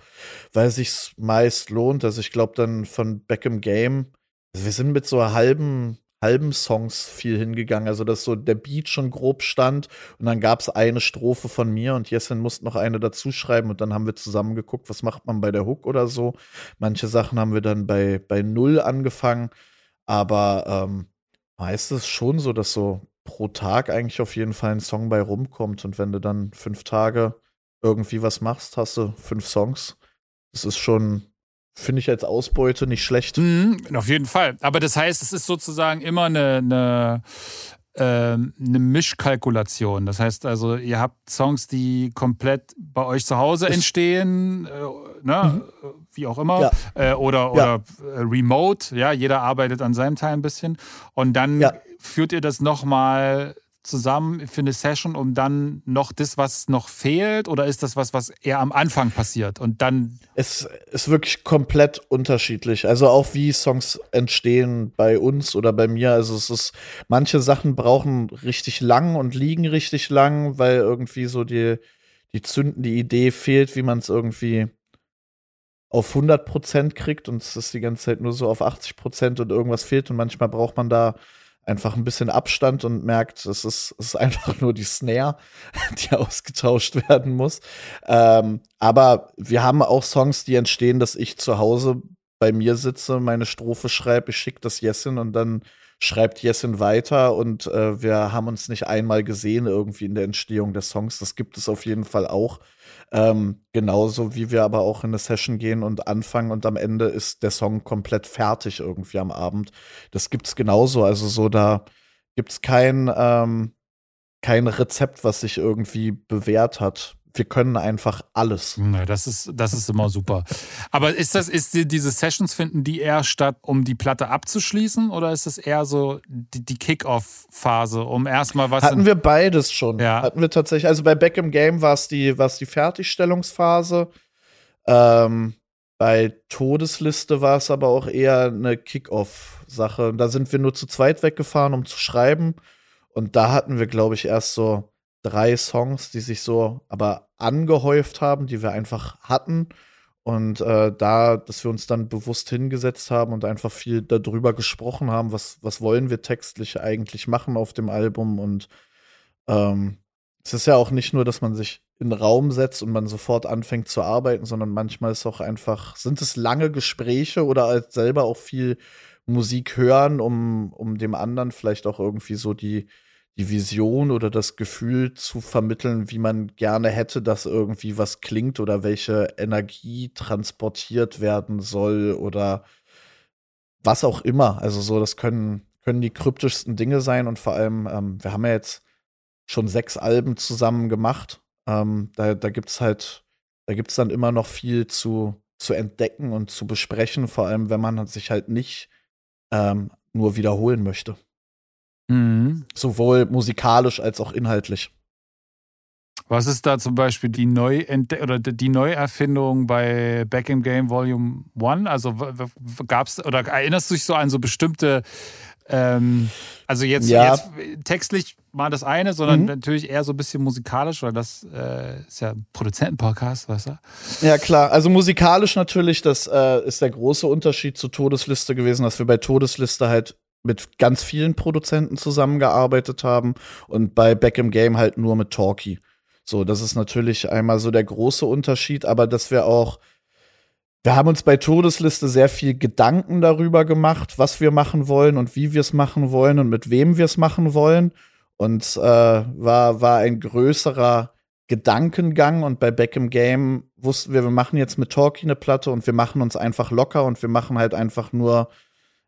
weil es sich meist lohnt. Also ich glaube dann von Beckham Game, also wir sind mit so halben halben Songs viel hingegangen. Also, dass so der Beat schon grob stand und dann gab es eine Strophe von mir und Jessin musste noch eine dazu schreiben und dann haben wir zusammen geguckt, was macht man bei der Hook oder so. Manche Sachen haben wir dann bei, bei Null angefangen, aber ähm, meist schon so, dass so pro Tag eigentlich auf jeden Fall ein Song bei rumkommt und wenn du dann fünf Tage irgendwie was machst, hast du fünf Songs. Das ist schon, Finde ich als Ausbeute nicht schlecht. Mhm, auf jeden Fall. Aber das heißt, es ist sozusagen immer eine, eine, äh, eine Mischkalkulation. Das heißt also, ihr habt Songs, die komplett bei euch zu Hause entstehen, äh, ne? Mhm. wie auch immer, ja. äh, oder, oder ja. remote. Ja, jeder arbeitet an seinem Teil ein bisschen. Und dann ja. führt ihr das nochmal zusammen für eine Session, um dann noch das, was noch fehlt? Oder ist das was, was eher am Anfang passiert und dann? Es ist wirklich komplett unterschiedlich. Also auch wie Songs entstehen bei uns oder bei mir. Also es ist, manche Sachen brauchen richtig lang und liegen richtig lang, weil irgendwie so die, die zündende Idee fehlt, wie man es irgendwie auf 100 Prozent kriegt und es ist die ganze Zeit nur so auf 80 Prozent und irgendwas fehlt und manchmal braucht man da einfach ein bisschen Abstand und merkt, es ist, es ist (laughs) einfach nur die Snare, die ausgetauscht werden muss. Ähm, aber wir haben auch Songs, die entstehen, dass ich zu Hause bei mir sitze, meine Strophe schreibe, ich schicke das Jessin und dann schreibt Jessin weiter und äh, wir haben uns nicht einmal gesehen irgendwie in der Entstehung der Songs. Das gibt es auf jeden Fall auch. Ähm, genauso wie wir aber auch in eine Session gehen und anfangen und am Ende ist der Song komplett fertig irgendwie am Abend. Das gibt's genauso. Also so, da gibt's kein, ähm, kein Rezept, was sich irgendwie bewährt hat wir können einfach alles. Ja, das ist, das ist immer super. Aber ist das, ist die, diese Sessions finden die eher statt, um die Platte abzuschließen oder ist es eher so die, die Kick-Off-Phase, um erstmal was. Hatten wir beides schon. Ja. Hatten wir tatsächlich. Also bei Back im Game war es die, war's die Fertigstellungsphase. Ähm, bei Todesliste war es aber auch eher eine Kick-Off-Sache. Da sind wir nur zu zweit weggefahren, um zu schreiben. Und da hatten wir, glaube ich, erst so drei Songs, die sich so aber angehäuft haben, die wir einfach hatten. Und äh, da, dass wir uns dann bewusst hingesetzt haben und einfach viel darüber gesprochen haben, was, was wollen wir textlich eigentlich machen auf dem Album. Und ähm, es ist ja auch nicht nur, dass man sich in den Raum setzt und man sofort anfängt zu arbeiten, sondern manchmal ist auch einfach, sind es lange Gespräche oder als selber auch viel Musik hören, um, um dem anderen vielleicht auch irgendwie so die, die Vision oder das Gefühl zu vermitteln, wie man gerne hätte, dass irgendwie was klingt oder welche Energie transportiert werden soll oder was auch immer. Also so, das können, können die kryptischsten Dinge sein und vor allem, ähm, wir haben ja jetzt schon sechs Alben zusammen gemacht. Ähm, da da gibt es halt, da gibt es dann immer noch viel zu, zu entdecken und zu besprechen, vor allem wenn man sich halt nicht ähm, nur wiederholen möchte. Mhm. Sowohl musikalisch als auch inhaltlich. Was ist da zum Beispiel die, Neuente oder die Neuerfindung bei Back in Game Volume 1? Also gab es oder erinnerst du dich so an so bestimmte, ähm, also jetzt, ja. jetzt, textlich mal das eine, sondern mhm. natürlich eher so ein bisschen musikalisch, weil das äh, ist ja ein Produzentenpodcast, weißt du? Ja, klar. Also musikalisch natürlich, das äh, ist der große Unterschied zu Todesliste gewesen, dass wir bei Todesliste halt mit ganz vielen Produzenten zusammengearbeitet haben und bei Back im Game halt nur mit Talkie. So, das ist natürlich einmal so der große Unterschied, aber dass wir auch wir haben uns bei Todesliste sehr viel Gedanken darüber gemacht, was wir machen wollen und wie wir es machen wollen und mit wem wir es machen wollen. Und äh, war, war ein größerer Gedankengang. Und bei Back im Game wussten wir, wir machen jetzt mit Talkie eine Platte und wir machen uns einfach locker und wir machen halt einfach nur,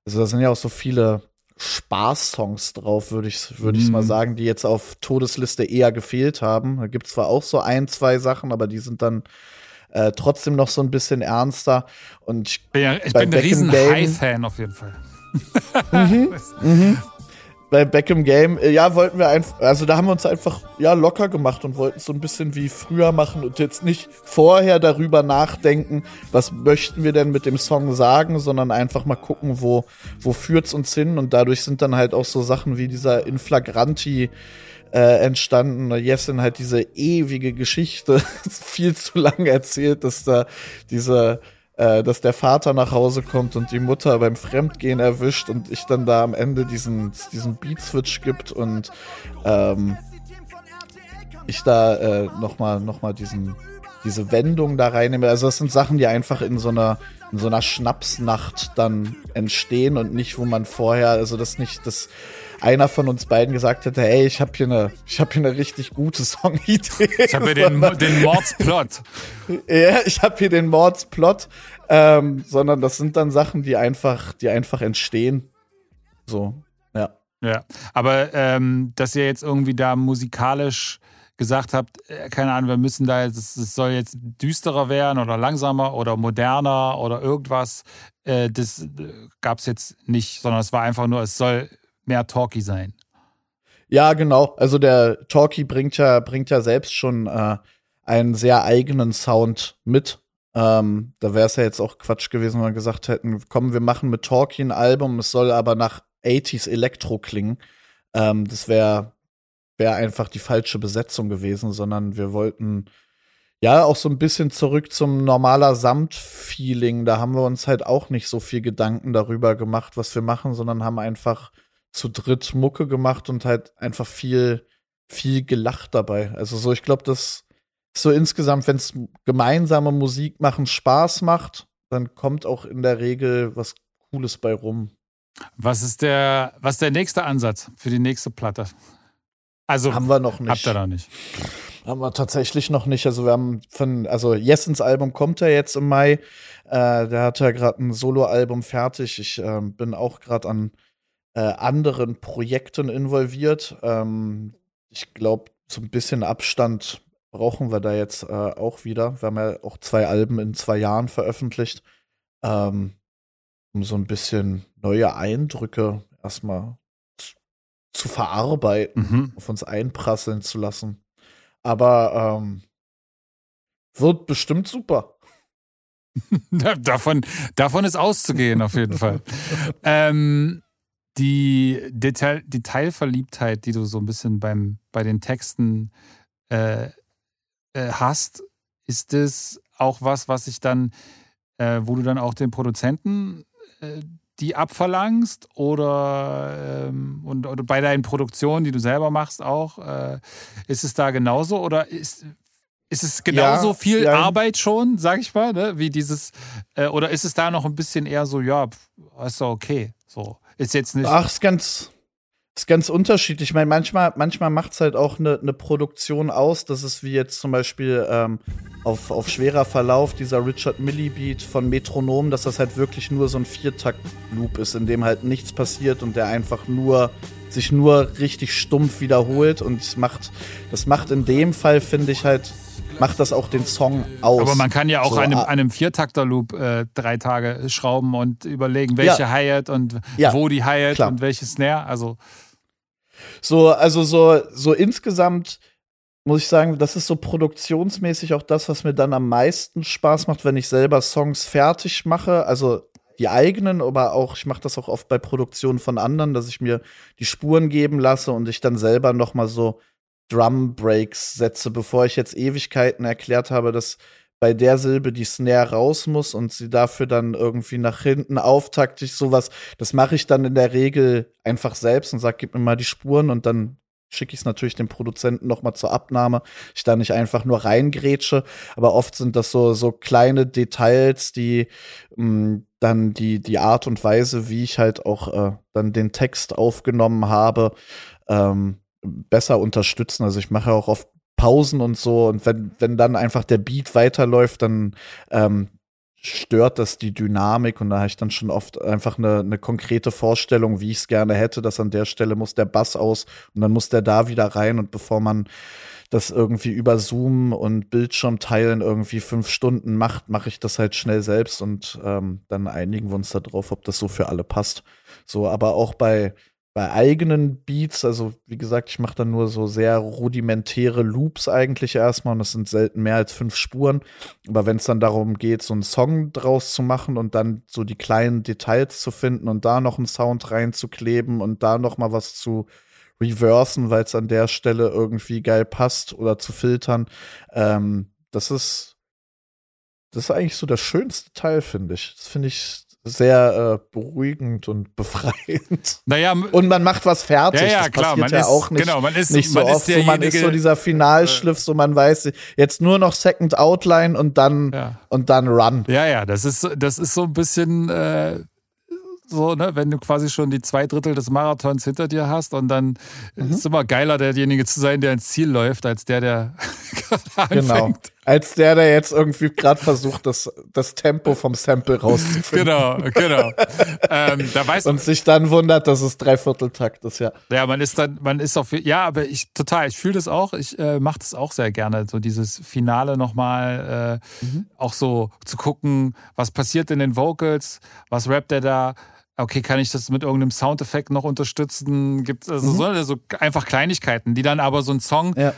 also da sind ja auch so viele Spaß-Songs drauf, würde ich würde ich mal mhm. sagen, die jetzt auf Todesliste eher gefehlt haben. Da gibt es zwar auch so ein, zwei Sachen, aber die sind dann äh, trotzdem noch so ein bisschen ernster. Und ich, ja, ich bin ein riesen High-Fan auf jeden Fall. mhm, (laughs) mhm. Bei Back im Game, äh, ja, wollten wir einfach, also da haben wir uns einfach ja locker gemacht und wollten so ein bisschen wie früher machen und jetzt nicht vorher darüber nachdenken, was möchten wir denn mit dem Song sagen, sondern einfach mal gucken, wo, wo führt's uns hin und dadurch sind dann halt auch so Sachen wie dieser Inflagranti äh, entstanden. Jessin halt diese ewige Geschichte (laughs) viel zu lang erzählt, dass da diese äh, dass der Vater nach Hause kommt und die Mutter beim Fremdgehen erwischt und ich dann da am Ende diesen, diesen Beat-Switch gibt und ähm, ich da äh, nochmal noch mal diese Wendung da reinnehme. Also das sind Sachen, die einfach in so einer in so einer Schnapsnacht dann entstehen und nicht, wo man vorher, also das nicht, das einer von uns beiden gesagt hätte, ey, ich habe hier eine, ich habe hier eine richtig gute Songidee. Ich habe hier den, den Mordsplot. (laughs) ja, ich habe hier den Mordsplot, ähm, sondern das sind dann Sachen, die einfach, die einfach entstehen. So, ja. Ja, aber ähm, dass ihr jetzt irgendwie da musikalisch gesagt habt, äh, keine Ahnung, wir müssen da jetzt, es soll jetzt düsterer werden oder langsamer oder moderner oder irgendwas, äh, das äh, gab es jetzt nicht, sondern es war einfach nur, es soll mehr Talkie sein. Ja, genau. Also der Talkie bringt ja, bringt ja selbst schon äh, einen sehr eigenen Sound mit. Ähm, da wäre es ja jetzt auch Quatsch gewesen, wenn wir gesagt hätten, komm, wir machen mit Talkie ein Album, es soll aber nach 80s Elektro klingen. Ähm, das wäre wär einfach die falsche Besetzung gewesen, sondern wir wollten ja auch so ein bisschen zurück zum normaler Samt-Feeling. Da haben wir uns halt auch nicht so viel Gedanken darüber gemacht, was wir machen, sondern haben einfach zu dritt Mucke gemacht und halt einfach viel, viel gelacht dabei. Also so, ich glaube, das so insgesamt, wenn es gemeinsame Musik machen Spaß macht, dann kommt auch in der Regel was Cooles bei rum. Was ist der, was ist der nächste Ansatz für die nächste Platte? Also haben wir noch nicht. Habt ihr da nicht? Haben wir tatsächlich noch nicht. Also wir haben von, also Jessens Album kommt ja jetzt im Mai. Äh, der hat ja gerade ein Soloalbum fertig. Ich äh, bin auch gerade an äh, anderen Projekten involviert. Ähm, ich glaube, so ein bisschen Abstand brauchen wir da jetzt äh, auch wieder. Wir haben ja auch zwei Alben in zwei Jahren veröffentlicht, ähm, um so ein bisschen neue Eindrücke erstmal zu, verarbeiten, mhm. auf uns einprasseln zu lassen. Aber ähm, wird bestimmt super. (laughs) davon, davon ist auszugehen, auf jeden Fall. (laughs) ähm, die Detail, Detailverliebtheit, die du so ein bisschen beim, bei den Texten äh, äh, hast, ist es auch was, was ich dann, äh, wo du dann auch den Produzenten äh, die abverlangst oder, ähm, und, oder bei deinen Produktionen, die du selber machst, auch, äh, ist es da genauso oder ist, ist es genauso ja, viel ja. Arbeit schon, sag ich mal, ne? wie dieses, äh, oder ist es da noch ein bisschen eher so, ja, ist doch okay, so. Ist jetzt nicht. Ach, ist ganz, ist ganz unterschiedlich. Ich meine, manchmal, manchmal macht es halt auch eine ne Produktion aus. Das ist wie jetzt zum Beispiel ähm, auf, auf schwerer Verlauf dieser Richard Millie Beat von Metronom, dass das halt wirklich nur so ein Viertakt-Loop ist, in dem halt nichts passiert und der einfach nur sich nur richtig stumpf wiederholt und macht, das macht in dem Fall, finde ich halt macht das auch den Song aus. Aber man kann ja auch so, einem, ah. einem Viertakter-Loop äh, drei Tage schrauben und überlegen, welche ja. Hi-Hat und ja, wo die Hi-Hat und welche Snare. Also. So, also so, so insgesamt muss ich sagen, das ist so produktionsmäßig auch das, was mir dann am meisten Spaß macht, wenn ich selber Songs fertig mache. Also die eigenen, aber auch, ich mache das auch oft bei Produktionen von anderen, dass ich mir die Spuren geben lasse und ich dann selber noch mal so Drum Breaks setze, bevor ich jetzt Ewigkeiten erklärt habe, dass bei der Silbe die Snare raus muss und sie dafür dann irgendwie nach hinten auftaktig sowas. Das mache ich dann in der Regel einfach selbst und sag, gib mir mal die Spuren und dann schicke ich es natürlich dem Produzenten noch mal zur Abnahme. Ich da nicht einfach nur reingrätsche, aber oft sind das so so kleine Details, die mh, mm, dann die die Art und Weise, wie ich halt auch äh, dann den Text aufgenommen habe, ähm, besser unterstützen. Also ich mache auch oft Pausen und so und wenn wenn dann einfach der Beat weiterläuft, dann ähm, stört das die Dynamik und da habe ich dann schon oft einfach eine, eine konkrete Vorstellung, wie ich es gerne hätte, dass an der Stelle muss der Bass aus und dann muss der da wieder rein und bevor man das irgendwie über Zoom und Bildschirm teilen irgendwie fünf Stunden macht, mache ich das halt schnell selbst und ähm, dann einigen wir uns da drauf, ob das so für alle passt. So, aber auch bei bei eigenen Beats, also wie gesagt, ich mache dann nur so sehr rudimentäre Loops eigentlich erstmal und das sind selten mehr als fünf Spuren. Aber wenn es dann darum geht, so einen Song draus zu machen und dann so die kleinen Details zu finden und da noch einen Sound reinzukleben und da noch mal was zu reversen, weil es an der Stelle irgendwie geil passt oder zu filtern, ähm, das ist das ist eigentlich so der schönste Teil, finde ich. Das finde ich sehr äh, beruhigend und (laughs) befreiend. Naja, und man macht was fertig. Ja, ja das klar, passiert man ja ist, auch nicht, genau, man ist, nicht so man oft. Ist so, man ist so dieser Finalschliff, so man weiß jetzt nur noch Second Outline und dann ja. und dann Run. Ja, ja, das ist das ist so ein bisschen äh, so, ne, wenn du quasi schon die zwei Drittel des Marathons hinter dir hast und dann mhm. ist es immer geiler, derjenige zu sein, der ins Ziel läuft, als der, der (laughs) gerade genau. anfängt. Als der, der jetzt irgendwie gerade versucht, das, das Tempo vom Sample rauszufinden. Genau, genau. ähm, da weiß und sich dann wundert, dass es Dreivierteltakt ist, ja. Ja, man ist dann, man ist auf, ja, aber ich total, ich fühle das auch. Ich äh, mache das auch sehr gerne, so dieses Finale nochmal, äh, mhm. auch so zu gucken, was passiert in den Vocals, was rappt er da, okay, kann ich das mit irgendeinem Soundeffekt noch unterstützen? Gibt also mhm. so, also einfach Kleinigkeiten, die dann aber so ein Song ja.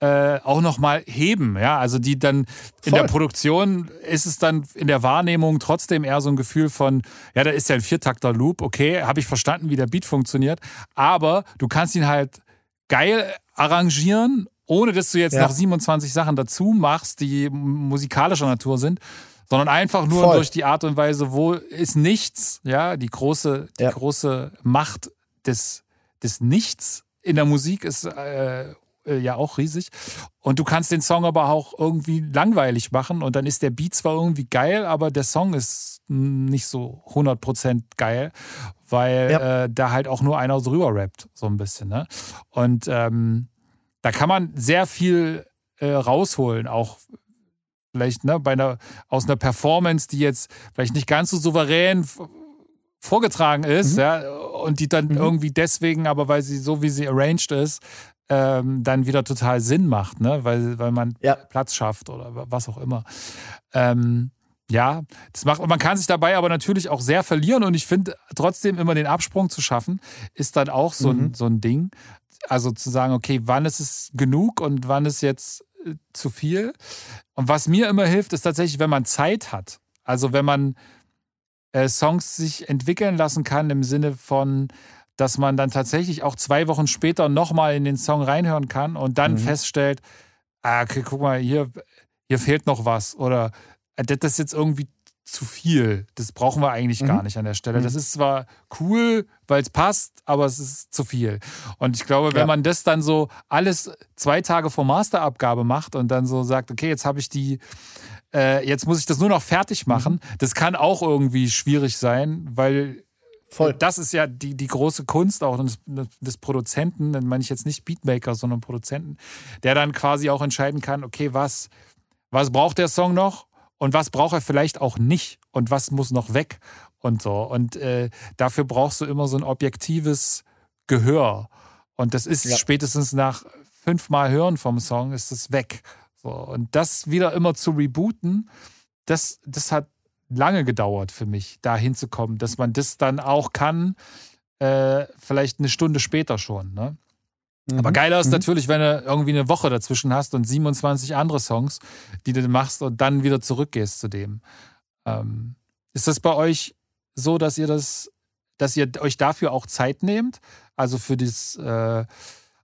Äh, auch nochmal heben, ja, also die dann in der Produktion ist es dann in der Wahrnehmung trotzdem eher so ein Gefühl von, ja, da ist ja ein Viertakter Loop, okay, habe ich verstanden, wie der Beat funktioniert, aber du kannst ihn halt geil arrangieren, ohne dass du jetzt ja. noch 27 Sachen dazu machst, die musikalischer Natur sind, sondern einfach nur Voll. durch die Art und Weise, wo ist nichts, ja, die große, die ja. große Macht des, des Nichts in der Musik ist äh, äh, ja auch riesig. Und du kannst den Song aber auch irgendwie langweilig machen und dann ist der Beat zwar irgendwie geil, aber der Song ist nicht so 100% geil, weil ja. äh, da halt auch nur einer drüber rappt, so ein bisschen. Ne? Und ähm, da kann man sehr viel äh, rausholen, auch vielleicht ne, bei einer, aus einer Performance, die jetzt vielleicht nicht ganz so souverän vorgetragen ist, mhm. ja, und die dann mhm. irgendwie deswegen, aber weil sie so wie sie arranged ist, ähm, dann wieder total Sinn macht, ne? weil, weil man ja. Platz schafft oder was auch immer. Ähm, ja, das macht, man kann sich dabei aber natürlich auch sehr verlieren und ich finde trotzdem immer den Absprung zu schaffen, ist dann auch so, mhm. ein, so ein Ding. Also zu sagen, okay, wann ist es genug und wann ist jetzt zu viel. Und was mir immer hilft, ist tatsächlich, wenn man Zeit hat. Also wenn man äh, Songs sich entwickeln lassen kann im Sinne von, dass man dann tatsächlich auch zwei Wochen später nochmal in den Song reinhören kann und dann mhm. feststellt, ah, okay, guck mal, hier, hier fehlt noch was oder äh, das ist jetzt irgendwie zu viel. Das brauchen wir eigentlich mhm. gar nicht an der Stelle. Mhm. Das ist zwar cool, weil es passt, aber es ist zu viel. Und ich glaube, wenn ja. man das dann so alles zwei Tage vor Masterabgabe macht und dann so sagt, okay, jetzt habe ich die, äh, jetzt muss ich das nur noch fertig mhm. machen, mhm. das kann auch irgendwie schwierig sein, weil Voll. Das ist ja die, die große Kunst auch des, des Produzenten, dann meine ich jetzt nicht Beatmaker, sondern Produzenten, der dann quasi auch entscheiden kann, okay, was, was braucht der Song noch? und was braucht er vielleicht auch nicht und was muss noch weg und so. Und äh, dafür brauchst du immer so ein objektives Gehör. Und das ist ja. spätestens nach fünfmal Hören vom Song ist es weg. So. Und das wieder immer zu rebooten, das, das hat lange gedauert für mich, da hinzukommen, dass man das dann auch kann, äh, vielleicht eine Stunde später schon. Ne? Mhm. Aber geiler ist mhm. natürlich, wenn du irgendwie eine Woche dazwischen hast und 27 andere Songs, die du machst und dann wieder zurückgehst zu dem. Ähm, ist das bei euch so, dass ihr das, dass ihr euch dafür auch Zeit nehmt? Also für das, äh,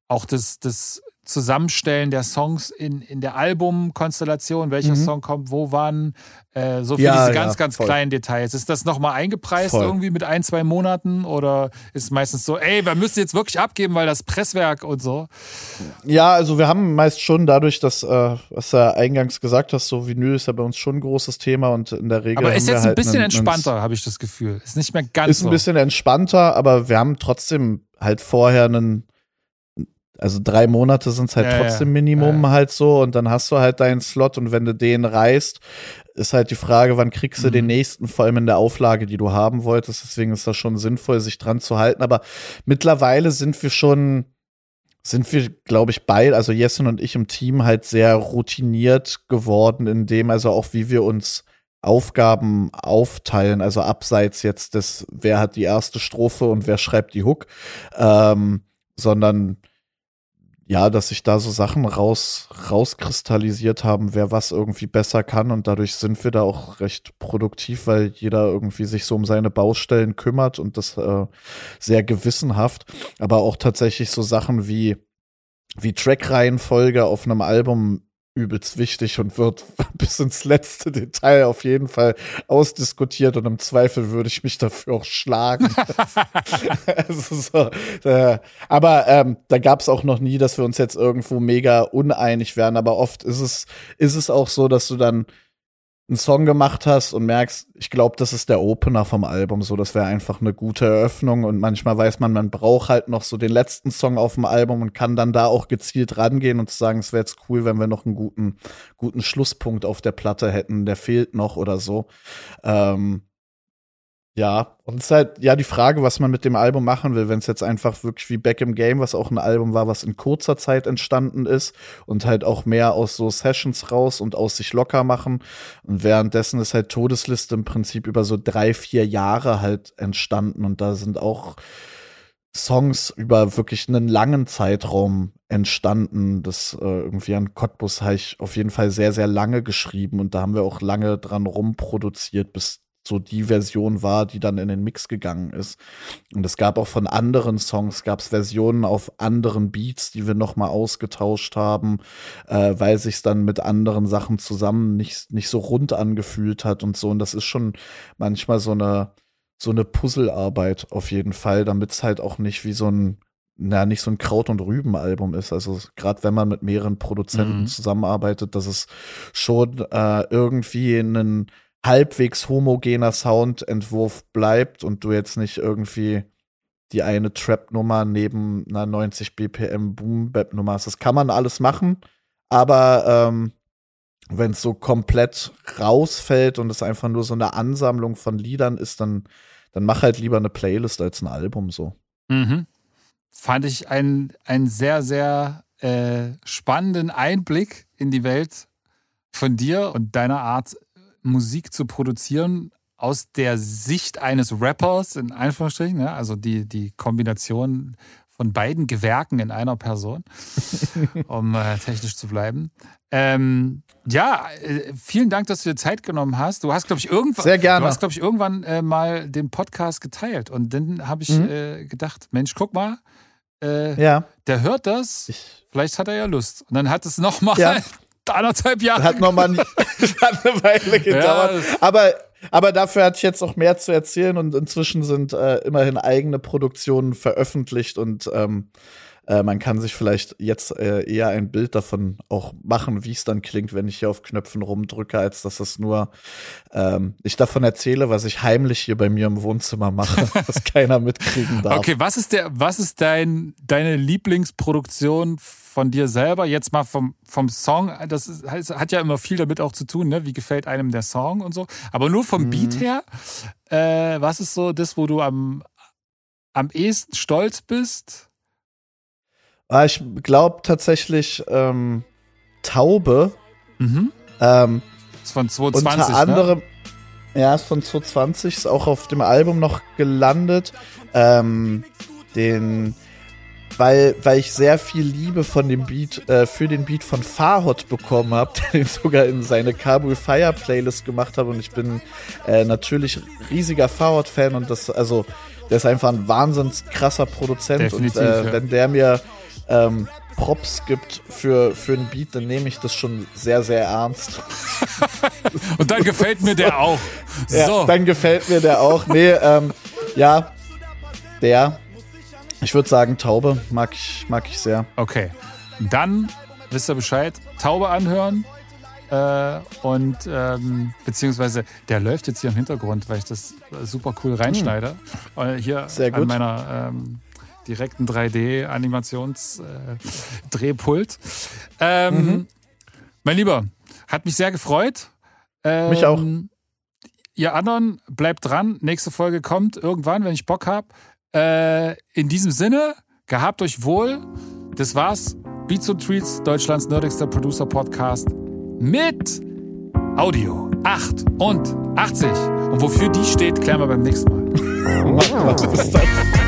auch das, das Zusammenstellen der Songs in, in der Albumkonstellation, welcher mhm. Song kommt, wo wann, äh, so für Ja, diese ja, ganz, ganz voll. kleinen Details. Ist das nochmal eingepreist Voll. irgendwie mit ein, zwei Monaten oder ist meistens so, ey, wir müssen jetzt wirklich abgeben, weil das Presswerk und so? Ja, also wir haben meist schon dadurch, dass, äh, was du ja eingangs gesagt hast, so Vinyl ist ja bei uns schon ein großes Thema und in der Regel. Aber ist jetzt ein halt bisschen einen- entspannter, habe ich das Gefühl. Ist nicht mehr ganz Ist ein so. bisschen entspannter, aber wir haben trotzdem halt vorher einen, also drei Monate sind es halt Ja, ja. trotzdem Minimum Ja, halt so und dann hast du halt deinen Slot und wenn du den reißt, ist halt die Frage, wann kriegst du Mhm. den nächsten, vor allem in der Auflage, die du haben wolltest. Deswegen ist das schon sinnvoll, sich dran zu halten. Aber mittlerweile sind wir schon, sind wir, glaube ich, beide, also Jessen und ich im Team halt sehr routiniert geworden, in dem, also auch wie wir uns Aufgaben aufteilen, also abseits jetzt des, wer hat die erste Strophe und wer schreibt die Hook, ähm, sondern ja, dass sich da so Sachen raus, rauskristallisiert haben, wer was irgendwie besser kann. Und dadurch sind wir da auch recht produktiv, weil jeder irgendwie sich so um seine Baustellen kümmert und das äh, sehr gewissenhaft, aber auch tatsächlich so Sachen wie wie Trackreihenfolge auf einem Album übelst wichtig und wird (laughs) bis ins letzte Detail auf jeden Fall ausdiskutiert und im Zweifel würde ich mich dafür auch schlagen. (laughs) (laughs) so, äh, aber ähm, da gab es auch noch nie, dass wir uns jetzt irgendwo mega uneinig wären. Aber oft ist es, ist es auch so, dass du dann einen Song gemacht hast und merkst, ich glaube, das ist der Opener vom Album, so das wäre einfach eine gute Eröffnung und manchmal weiß man, man braucht halt noch so den letzten Song auf dem Album und kann dann da auch gezielt rangehen und sagen, es wäre jetzt cool, wenn wir noch einen guten, guten Schlusspunkt auf der Platte hätten, der fehlt noch oder so. Ähm, ja, und es ist halt ja die Frage, was man mit dem Album machen will, wenn es jetzt einfach wirklich wie Back im Game, was auch ein Album war, was in kurzer Zeit entstanden ist und halt auch mehr aus so Sessions raus und aus sich locker machen. Und währenddessen ist halt Todesliste im Prinzip über so drei, vier Jahre halt entstanden und da sind auch Songs über wirklich einen langen Zeitraum entstanden. Das äh, irgendwie an Cottbus habe ich auf jeden Fall sehr, sehr lange geschrieben und da haben wir auch lange dran rumproduziert, bis so die Version war, die dann in den Mix gegangen ist. Und es gab auch von anderen Songs, gab es Versionen auf anderen Beats, die wir noch mal ausgetauscht haben, äh, weil sich dann mit anderen Sachen zusammen nicht, nicht so rund angefühlt hat und so. Und das ist schon manchmal so eine, so eine Puzzlearbeit auf jeden Fall, damit es halt auch nicht wie so ein na, nicht so ein Kraut- und Rüben-Album ist. Also gerade wenn man mit mehreren Produzenten Mhm. zusammenarbeitet, dass es schon äh, irgendwie ein halbwegs homogener Soundentwurf bleibt und du jetzt nicht irgendwie die eine Trap-Nummer neben einer 90 BPM Boom-Bap-Nummer hast. Das kann man alles machen, aber ähm, wenn es so komplett rausfällt und es einfach nur so eine Ansammlung von Liedern ist, dann, dann mach halt lieber eine Playlist als ein Album so. Mhm. Fand ich einen, sehr, sehr äh, spannenden Einblick in die Welt von dir und deiner Art, Musik zu produzieren aus der Sicht eines Rappers, in Anführungsstrichen, ja, also die, die Kombination von beiden Gewerken in einer Person, (laughs) um äh, technisch zu bleiben. Ähm, ja, äh, vielen Dank, dass du dir Zeit genommen hast. Du hast, glaube ich, irgendwann, Sehr gerne. Du hast, glaube ich, irgendwann äh, mal den Podcast geteilt und dann habe ich Mhm. äh, gedacht, Mensch, guck mal, äh, Ja, der hört das, ich vielleicht hat er ja Lust. Und dann hat es nochmal Ja. (laughs) anderthalb Jahre hat noch mal nie, (laughs) hat eine Weile gedauert. das- aber, aber dafür hatte ich jetzt auch mehr zu erzählen und inzwischen sind äh, immerhin eigene Produktionen veröffentlicht und ähm, äh, man kann sich vielleicht jetzt äh, eher ein Bild davon auch machen, wie es dann klingt, wenn ich hier auf Knöpfen rumdrücke, als dass es nur ähm, ich davon erzähle, was ich heimlich hier bei mir im Wohnzimmer mache, (laughs) was keiner mitkriegen darf. Okay, was ist der, was ist dein, deine Lieblingsproduktion von dir selber? Jetzt mal vom, vom Song, das ist, hat ja immer viel damit auch zu tun, ne? Wie gefällt einem der Song und so. Aber nur vom Beat her, äh, was ist so das, wo du am, am ehesten stolz bist? Ah, ich glaube tatsächlich ähm, Taube. Mhm. Ähm, ist von 2020. unter ne? anderem, ja, ist von 2020, ist auch auf dem Album noch gelandet. Ähm, den, weil, weil ich sehr viel Liebe von dem Beat, äh, für den Beat von Farhot bekommen habe, (laughs) der den sogar in seine Kabul Fire Playlist gemacht hat. Und ich bin äh, natürlich riesiger Farhot-Fan und das, also, der ist einfach ein wahnsinns krasser Produzent. Definitiv, und äh, ja. wenn der mir ähm, Props gibt für, für einen Beat, dann nehme ich das schon sehr, sehr ernst. (laughs) Und dann gefällt mir der auch. So. Ja, dann gefällt mir der auch. Nee, ähm, ja, der. Ich würde sagen, Taube mag ich, mag ich sehr. Okay. Dann wisst ihr Bescheid. Taube anhören. Äh, und ähm, beziehungsweise der läuft jetzt hier im Hintergrund, weil ich das super cool reinschneide. Hm. Hier Sehr gut. an meiner ähm, direkten 3D-Animations-Drehpult. Äh, ähm, mhm. Mein Lieber, hat mich sehr gefreut. Ähm, mich auch. Ihr anderen, bleibt dran. Nächste Folge kommt irgendwann, wenn ich Bock habe. Äh, in diesem Sinne, gehabt euch wohl. Das war's. Beats und Treats, Deutschlands nerdigster Producer Podcast mit Audio 8 und 80. Und wofür die steht, klären wir beim nächsten Mal. (laughs) Bis dann.